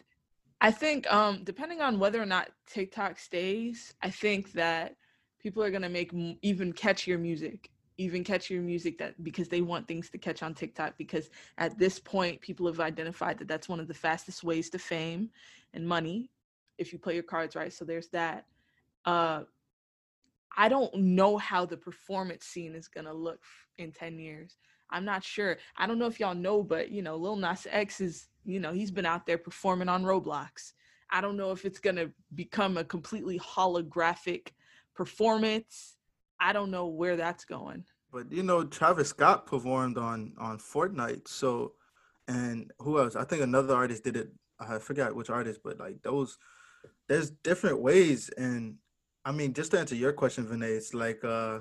i think um depending on whether or not tiktok stays i think that people are to make even catchier music even catch your music that because they want things to catch on tiktok because at this point people have identified that that's one of the fastest ways to fame and money if you play your cards right so there's that uh I don't know how the performance scene is gonna look in 10 years. I'm not sure. I don't know if y'all know, but you know, Lil Nas X is, you know, he's been out there performing on Roblox. I don't know if it's gonna become a completely holographic performance. I don't know where that's going. But you know, Travis Scott performed on on Fortnite. So, and who else? I think another artist did it. I forgot which artist, but like those, there's different ways. And I mean, just to answer your question, Vinay, it's like uh,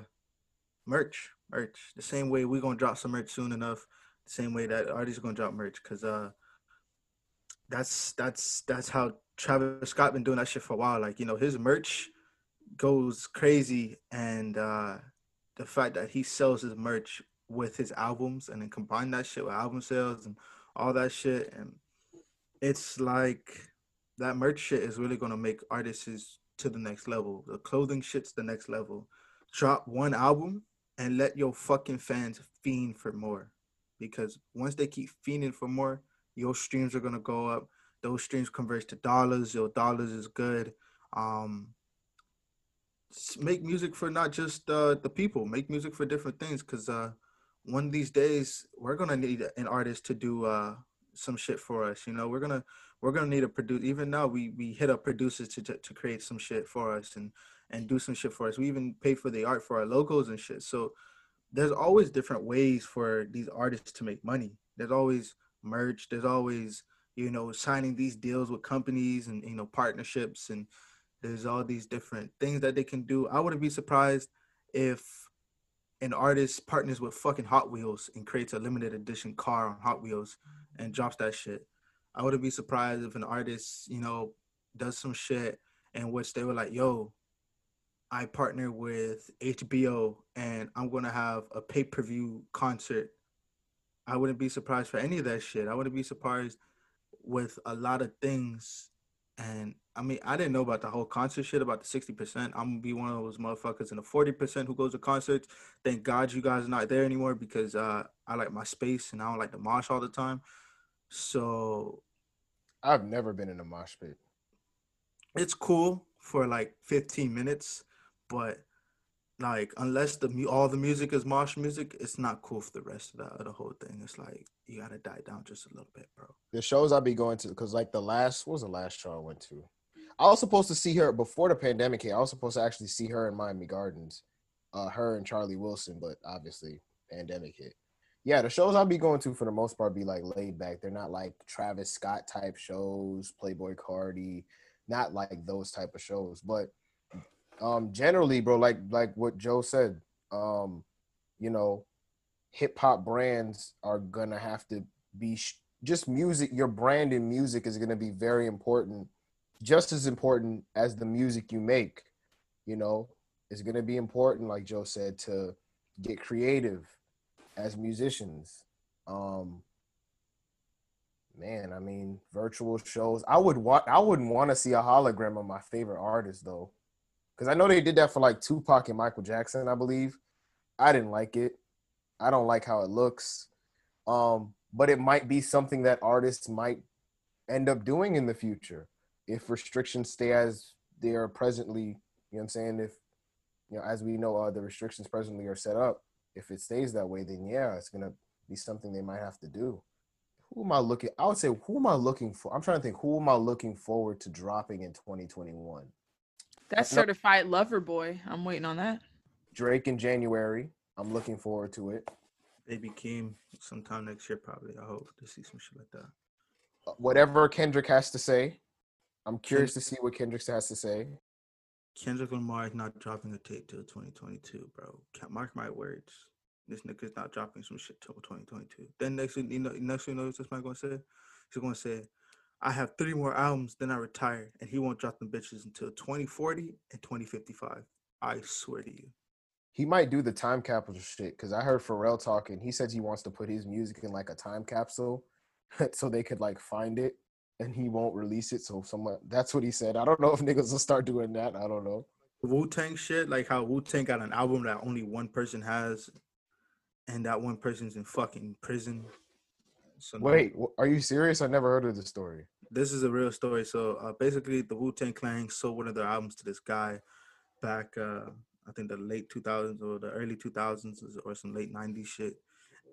merch, merch. The same way we're gonna drop some merch soon enough. The same way that artists gonna drop merch, cause uh, that's that's that's how Travis Scott been doing that shit for a while. Like you know, his merch goes crazy, and uh, the fact that he sells his merch with his albums and then combine that shit with album sales and all that shit and it's like that merch shit is really gonna make artists to the next level. The clothing shit's the next level. Drop one album and let your fucking fans fiend for more. Because once they keep fiending for more, your streams are gonna go up. Those streams convert to dollars. Your dollars is good. Um, make music for not just uh, the people. Make music for different things. Cause uh, one of these days we're gonna need an artist to do uh, some shit for us. You know, we're gonna we're gonna need a produce. Even now, we we hit up producers to to to create some shit for us and and do some shit for us. We even pay for the art for our logos and shit. So there's always different ways for these artists to make money. There's always merch. There's always you know signing these deals with companies and you know partnerships and there's all these different things that they can do. I wouldn't be surprised if an artist partners with fucking Hot Wheels and creates a limited edition car on Hot Wheels and drops that shit. I wouldn't be surprised if an artist, you know, does some shit in which they were like, yo, I partner with HBO and I'm gonna have a pay-per-view concert. I wouldn't be surprised for any of that shit. I wouldn't be surprised with a lot of things. And I mean, I didn't know about the whole concert shit about the 60%. I'm gonna be one of those motherfuckers in the 40% who goes to concerts. Thank God you guys are not there anymore because uh I like my space and I don't like to mosh all the time. So I've never been in a mosh pit. it's cool for like 15 minutes, but like unless the all the music is mosh music, it's not cool for the rest of the, of the whole thing. It's like you gotta die down just a little bit, bro. The shows I'll be going to, because like the last, what was the last show I went to? I was supposed to see her before the pandemic hit. I was supposed to actually see her in Miami Gardens, uh, her and Charlie Wilson, but obviously pandemic hit. Yeah, the shows I'll be going to for the most part be like laid back. They're not like Travis Scott type shows, Playboi Carti, not like those type of shows. But um generally, bro, like like what Joe said, um, you know, hip hop brands are gonna have to be sh- just music. Your brand in music is gonna be very important, just as important as the music you make. You know, it's gonna be important, like Joe said, to get creative as musicians. Um, man, I mean, virtual shows. I would want. I wouldn't want to see a hologram of my favorite artist though, because I know they did that for like Tupac and Michael Jackson. I believe. I didn't like it. I don't like how it looks. Um, but it might be something that artists might end up doing in the future if restrictions stay as they are presently. You know what I'm saying? If you know, as we know, uh, the restrictions presently are set up. If it stays that way, then yeah, it's gonna be something they might have to do. Who am I looking? I would say, who am I looking for? I'm trying to think. Who am I looking forward to dropping in 2021? That's certified lover boy. I'm waiting on that. Drake in January. I'm looking forward to it. Baby Keem sometime next year probably. I hope to see some shit like that. Uh, Whatever Kendrick has to say, I'm curious to see what Kendrick has to say. Kendrick Lamar is not dropping a tape till 2022, bro. Can't mark my words. This nigga's not dropping some shit till 2022. Then next thing you know, next thing you know, what this man gonna say? He's gonna say, "I have three more albums, then I retire," and he won't drop them bitches until 2040 and 2055. I swear to you. He might do the time capsule shit because I heard Pharrell talking. He says he wants to put his music in like a time capsule so they could like find it and he won't release it. So someone that's what he said. I don't know if niggas will start doing that. I don't know. Wu Tang shit, like how Wu Tang got an album that only one person has, and that one person's in fucking prison. So Wait, wh- are you serious? I never heard of this story. this is a real story. So uh, basically, the Wu Tang Clan sold one of their albums to this guy back, uh, I think the late 2000s or the early 2000s or some late 90s shit.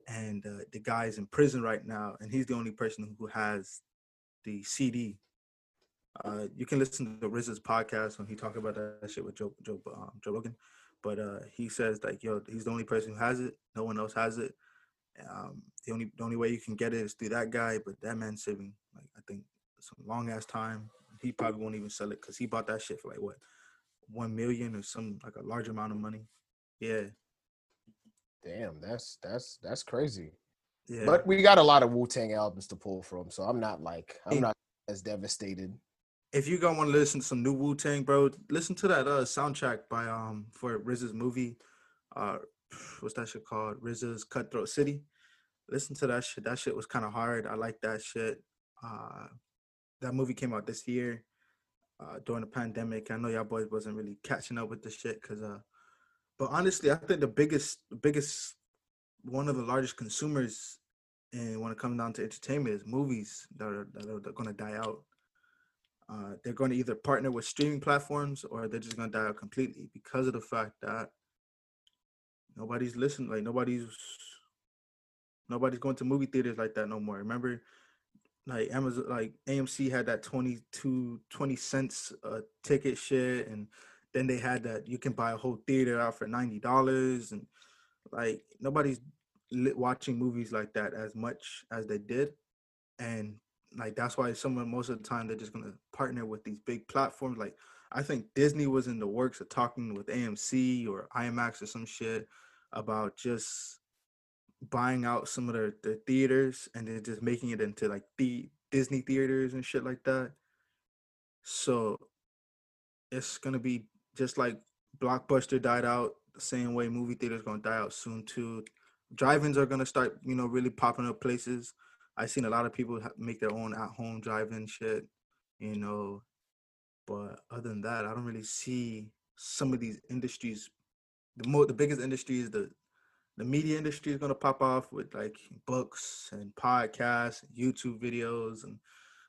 And uh, the guy is in prison right now, and he's the only person who has the CD. Uh, you can listen to RZA's podcast when he talk about that shit with Joe Joe um, Joe Rogan, but uh, he says like yo, he's the only person who has it. No one else has it. Um, the only the only way you can get it is through that guy, but that man's saving like I think some long ass time. He probably won't even sell it because he bought that shit for like what one million or some like a large amount of money. Yeah, Damn, that's that's that's crazy. Yeah. But we got a lot of Wu Tang albums to pull from, so I'm not like I'm not as devastated. if you gonna want to listen to some new Wu Tang, bro, listen to that uh soundtrack by um for RZA's movie. Uh, what's that shit called? RZA's Cutthroat City. Listen to that shit. That shit was kind of hard. I like that shit. Uh, that movie came out this year. Uh, during the pandemic, I know y'all boys wasn't really catching up with the shit, cause uh, but honestly, I think the biggest, biggest, one of the largest consumers, and when it comes down to entertainment, is movies that are that are, are gonna die out uh, they're going to either partner with streaming platforms or they're just going to die out completely because of the fact that nobody's listening. Like nobody's nobody's going to movie theaters like that no more. Remember, like Amazon, like AMC had that 22, 20 cents uh, ticket shit, and then they had that you can buy a whole theater out for ninety dollars, and like nobody's watching movies like that as much as they did, and like that's why someone most of the time they're just gonna partner with these big platforms. Like I think Disney was in the works of talking with AMC or IMAX or some shit about just buying out some of their, their theaters and then just making it into like the Disney theaters and shit like that. So it's gonna be just like Blockbuster died out the same way movie theaters gonna die out soon too. Drive-ins are gonna start, you know, really popping up places. I've seen a lot of people make their own at home drive-in shit, you know. But other than that, I don't really see some of these industries. The more the biggest industry is the the media industry is gonna pop off with like books and podcasts, YouTube videos, and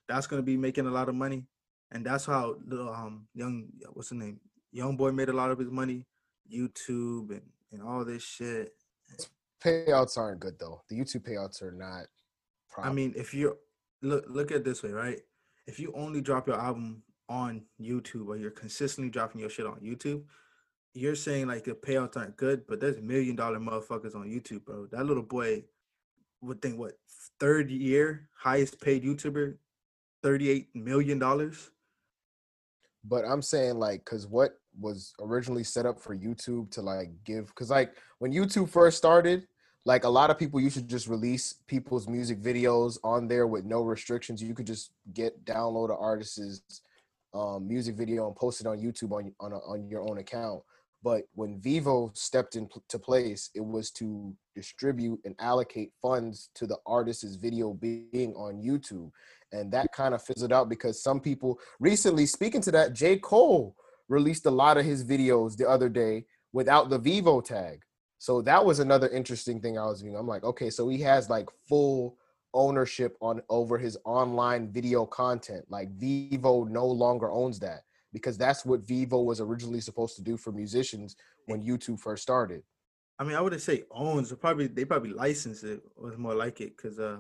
that's gonna be making a lot of money. And that's how the um young what's the name? Young boy made a lot of his money, YouTube and, and all this shit. Payouts aren't good though. The YouTube payouts are not. Proper. I mean, if you look look at it this way, right? If you only drop your album on YouTube or you're consistently dropping your shit on YouTube, you're saying like the payouts aren't good, but there's million dollar motherfuckers on YouTube, bro. That little boy would think what third year highest paid YouTuber, thirty eight million dollars. But I'm saying like, cause what was originally set up for YouTube to like give, cause like when YouTube first started, like a lot of people used to just release people's music videos on there with no restrictions. You could just get download an artist's um, music video and post it on YouTube on on, a, on your own account. But when Vevo stepped into place, it was to distribute and allocate funds to the artist's video being on YouTube. And that kind of fizzled out because some people recently, speaking to that, J. Cole released a lot of his videos the other day without the Vevo tag. So that was another interesting thing I was viewing. I'm like, okay, so he has like full ownership on over his online video content. Like Vevo no longer owns that because that's what Vevo was originally supposed to do for musicians when YouTube first started. I mean, I wouldn't say owns, but probably they probably license it was more like it because uh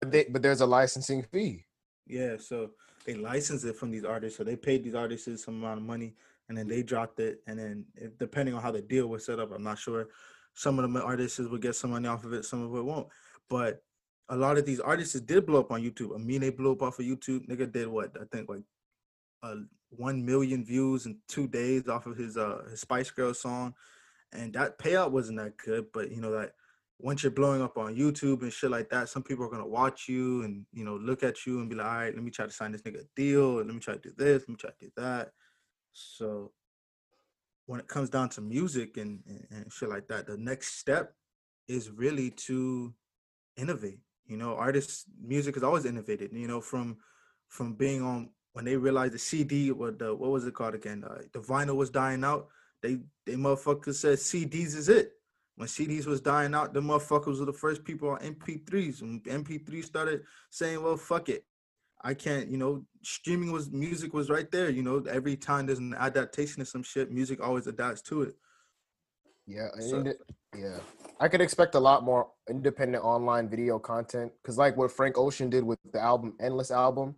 But, they, but there's a licensing fee. Yeah, so they licensed it from these artists. So they paid these artists some amount of money, and then they dropped it. And then depending on how the deal was set up, I'm not sure. Some of the artists will get some money off of it, some of it won't. But a lot of these artists did blow up on YouTube. I mean, they blew up off of YouTube. Nigga did what? I think like uh, one million views in two days off of his uh his Spice Girl song, and that payout wasn't that good. But you know that once you're blowing up on YouTube and shit like that, some people are gonna watch you and you know look at you and be like, all right, let me try to sign this nigga a deal, let me try to do this, let me try to do that. So when it comes down to music and, and, and shit like that, the next step is really to innovate. You know, artists music is always innovated, you know, from from being on when they realized the CD or the what was it called again? Uh, the vinyl was dying out. They they motherfuckers said CDs is it. When CDs was dying out, the motherfuckers were the first people on MP3s. When MP3 started saying, "Well, fuck it, I can't," you know, streaming was music was right there. You know, every time there's an adaptation of some shit, music always adapts to it. Yeah, So- yeah. I could expect a lot more independent online video content because, like what Frank Ocean did with the album Endless Album,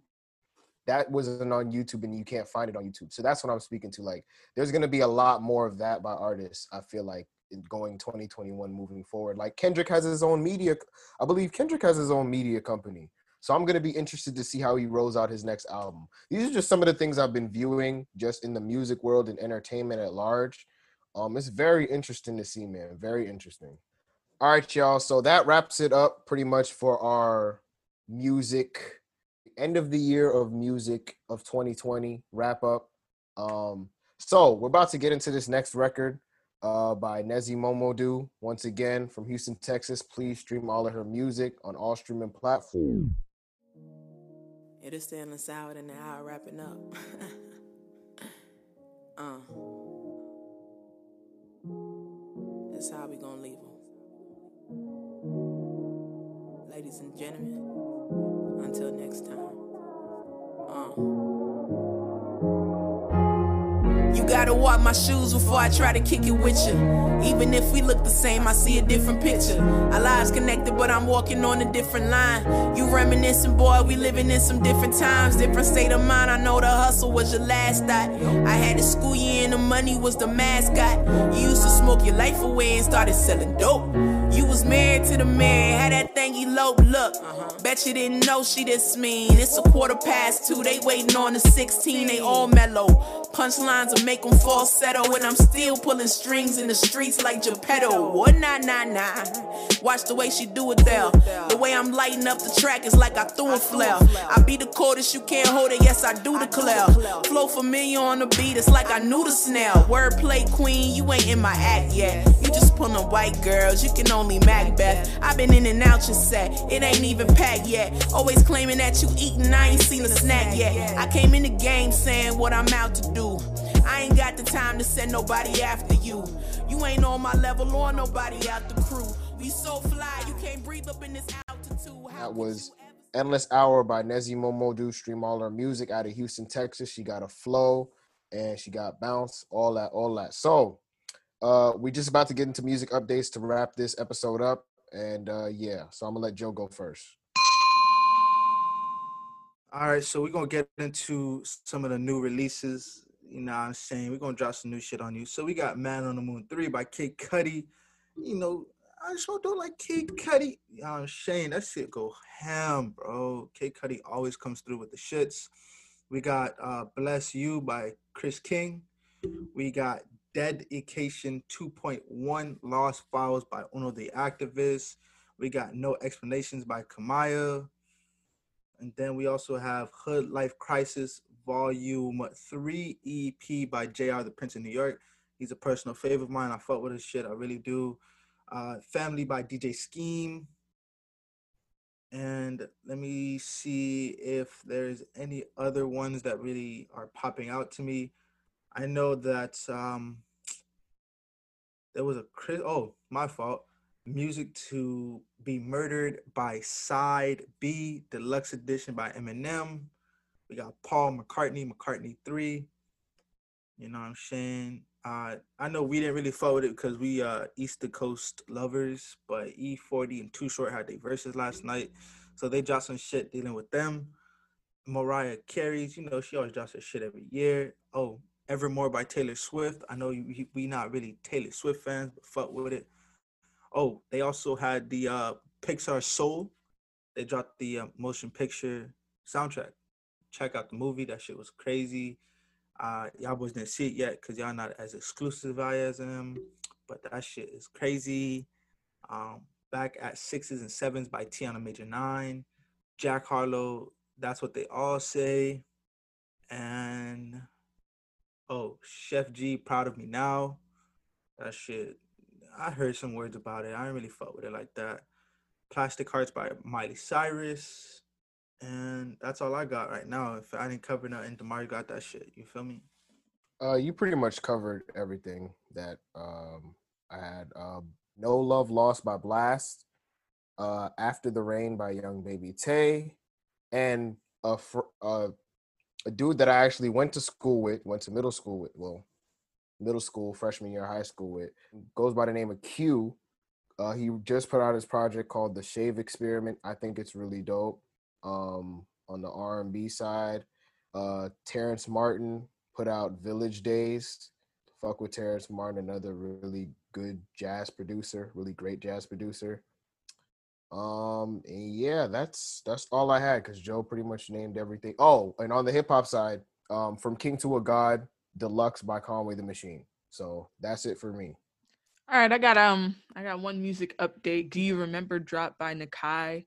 that wasn't on YouTube and you can't find it on YouTube. So that's what I'm speaking to. Like, there's gonna be a lot more of that by artists. I feel like going 2021 moving forward. Like Kendrick has his own media. I believe Kendrick has his own media company. So I'm gonna be interested to see how he rolls out his next album. These are just some of the things I've been viewing just in the music world and entertainment at large. Um, it's very interesting to see, man. Very interesting. All right, y'all. So that wraps it up pretty much for our music end of the year of music of 2020 wrap up. Um, so we're about to get into this next record uh, by Nezi Momodu. Once again, from Houston, Texas. Please stream all of her music on all streaming platforms. It is still in sour and hour wrapping up. uh. That's how we gonna leave them. Ladies and gentlemen, until next time. Uh. Gotta walk my shoes before I try to kick it with you. Even if we look the same, I see a different picture. Our lives connected, but I'm walking on a different line. You reminiscing, boy, we living in some different times, different state of mind. I know the hustle was your last thought. I had to school you and the money was the mascot. You used to smoke your life away and started selling dope. Was married to the man, had that thing elope. Look, uh-huh. bet you didn't know she this mean. It's a quarter past two, they waiting on the 16, they all mellow. Punchlines will make them falsetto, and I'm still pulling strings in the streets like Geppetto. What nah nah nah. Watch the way she do it there. The way I'm lighting up the track is like I threw a flare. I be the coldest, you can't hold it. Yes, I do declare. Flow familiar on the beat, it's like I knew the snare. Wordplay queen, you ain't in my act yet. You just pulling white girls, you can only Macbeth. I've been in and out your set, it ain't even packed yet. Always claiming that you eatin', I ain't seen a snack yet. I came in the game saying what I'm out to do. I ain't got the time to send nobody after you. You ain't on my level or nobody out the crew. We so fly, you can't breathe up in this altitude. How That was Endless Hour by Nezi Momodu. Stream all her music out of Houston, Texas. She got a flow and she got bounce, all that, all that. So uh we just about to get into music updates to wrap this episode up. And uh yeah, so I'm gonna let Joe go first. All right, so we're gonna get into some of the new releases. You know what I'm saying? We're gonna drop some new shit on you. So we got Man on the Moon 3 by Kid Cudi. You know, I just don't like Kid Cudi. You know I'm saying? That shit go ham, bro. Kid Cudi always comes through with the shits. We got uh Bless You by Chris King. We got Dedication 2.1 Lost Files by Uno the Activist. We got No Explanations by Kamaiyah. And then we also have Hood Life Crisis Volume 3 EP by JR the Prince of New York. He's a personal favorite of mine. I fuck with his shit. I really do. Uh, Family by DJ Scheme. And let me see if there's any other ones that really are popping out to me. I know that um, there was a Chris. Oh, my fault. Music to Be Murdered by Side B, Deluxe Edition by Eminem. We got Paul McCartney, McCartney 3. You know what I'm saying? Uh, I know we didn't really with it because we uh East Coast lovers, but E40 and Too Short had their Verzuz last night. So they dropped some shit dealing with them. Mariah Carey's, you know, she always drops her shit every year. Oh, Evermore by Taylor Swift. I know we not really Taylor Swift fans, but fuck with it. Oh, they also had the uh Pixar Soul. They dropped the uh, motion picture soundtrack. Check out the movie. That shit was crazy. Uh, y'all boys didn't see it yet because y'all not as exclusive as them, but that shit is crazy. Um, back at sixes and sevens by Tiana Major Nine, Jack Harlow. That's what they all say. And oh, Chef G, proud of me now. That shit. I heard some words about it. I didn't really fuck with it like that. Plastic Hearts by Miley Cyrus. And that's all I got right now. If I didn't cover nothing, Damari got that shit. You feel me? Uh you pretty much covered everything that um I had. Um No Love Lost by Blast, uh After the Rain by Young Baby Tay, and a fr- uh, a dude that I actually went to school with, went to middle school with, well, middle school, freshman year, high school with, goes by the name of Q. Uh, he just put out his project called The Shave Experiment. I think it's really dope. Um, on the R and B side, uh, Terrace Martin put out Village Days. Fuck with Terrace Martin, another really good jazz producer, really great jazz producer. Um, yeah, that's that's all I had because Joe pretty much named everything. Oh, and on the hip hop side, um, from King to a God, Deluxe by Conway the Machine. So that's it for me. All right, I got um, I got one music update. Do you remember "Drop" by Nakai?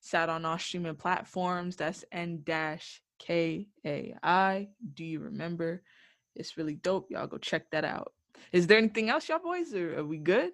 Sat on all streaming platforms. That's N dash K A I. Do you remember? It's really dope. Y'all go check that out. Is there anything else, y'all boys, or are we good?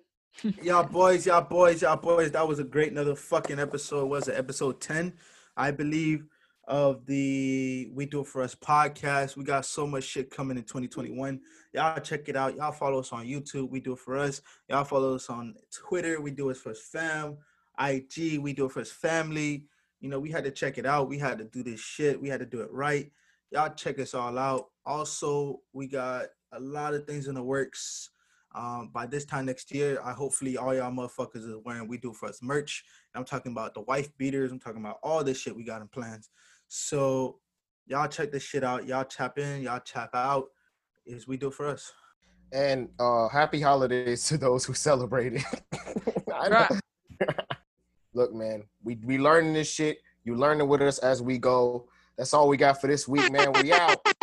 Y'all boys, y'all boys, y'all boys. That was a great another fucking episode. Was it episode 10? I believe of the We Do It For Us podcast. We got so much shit coming in 2021. Y'all check it out. Y'all follow us on YouTube. We Do It For Us. Y'all follow us on Twitter. We Do It For Us Fam. IG. We Do It For Us Family. You know, we had to check it out. We had to do this shit. We had to do it right. Y'all check us all out. Also, we got a lot of things in the works. Um, by this time next year, I hopefully all y'all motherfuckers is wearing we do for us merch. I'm talking about the wife beaters. I'm talking about all this shit we got in plans. So y'all check this shit out. Y'all tap in. Y'all tap out. Is we do it for us. And uh happy holidays to those who celebrated. I know- Right. Look, man, we we learning this shit. You learning with us as we go. That's all we got for this week, man. We out.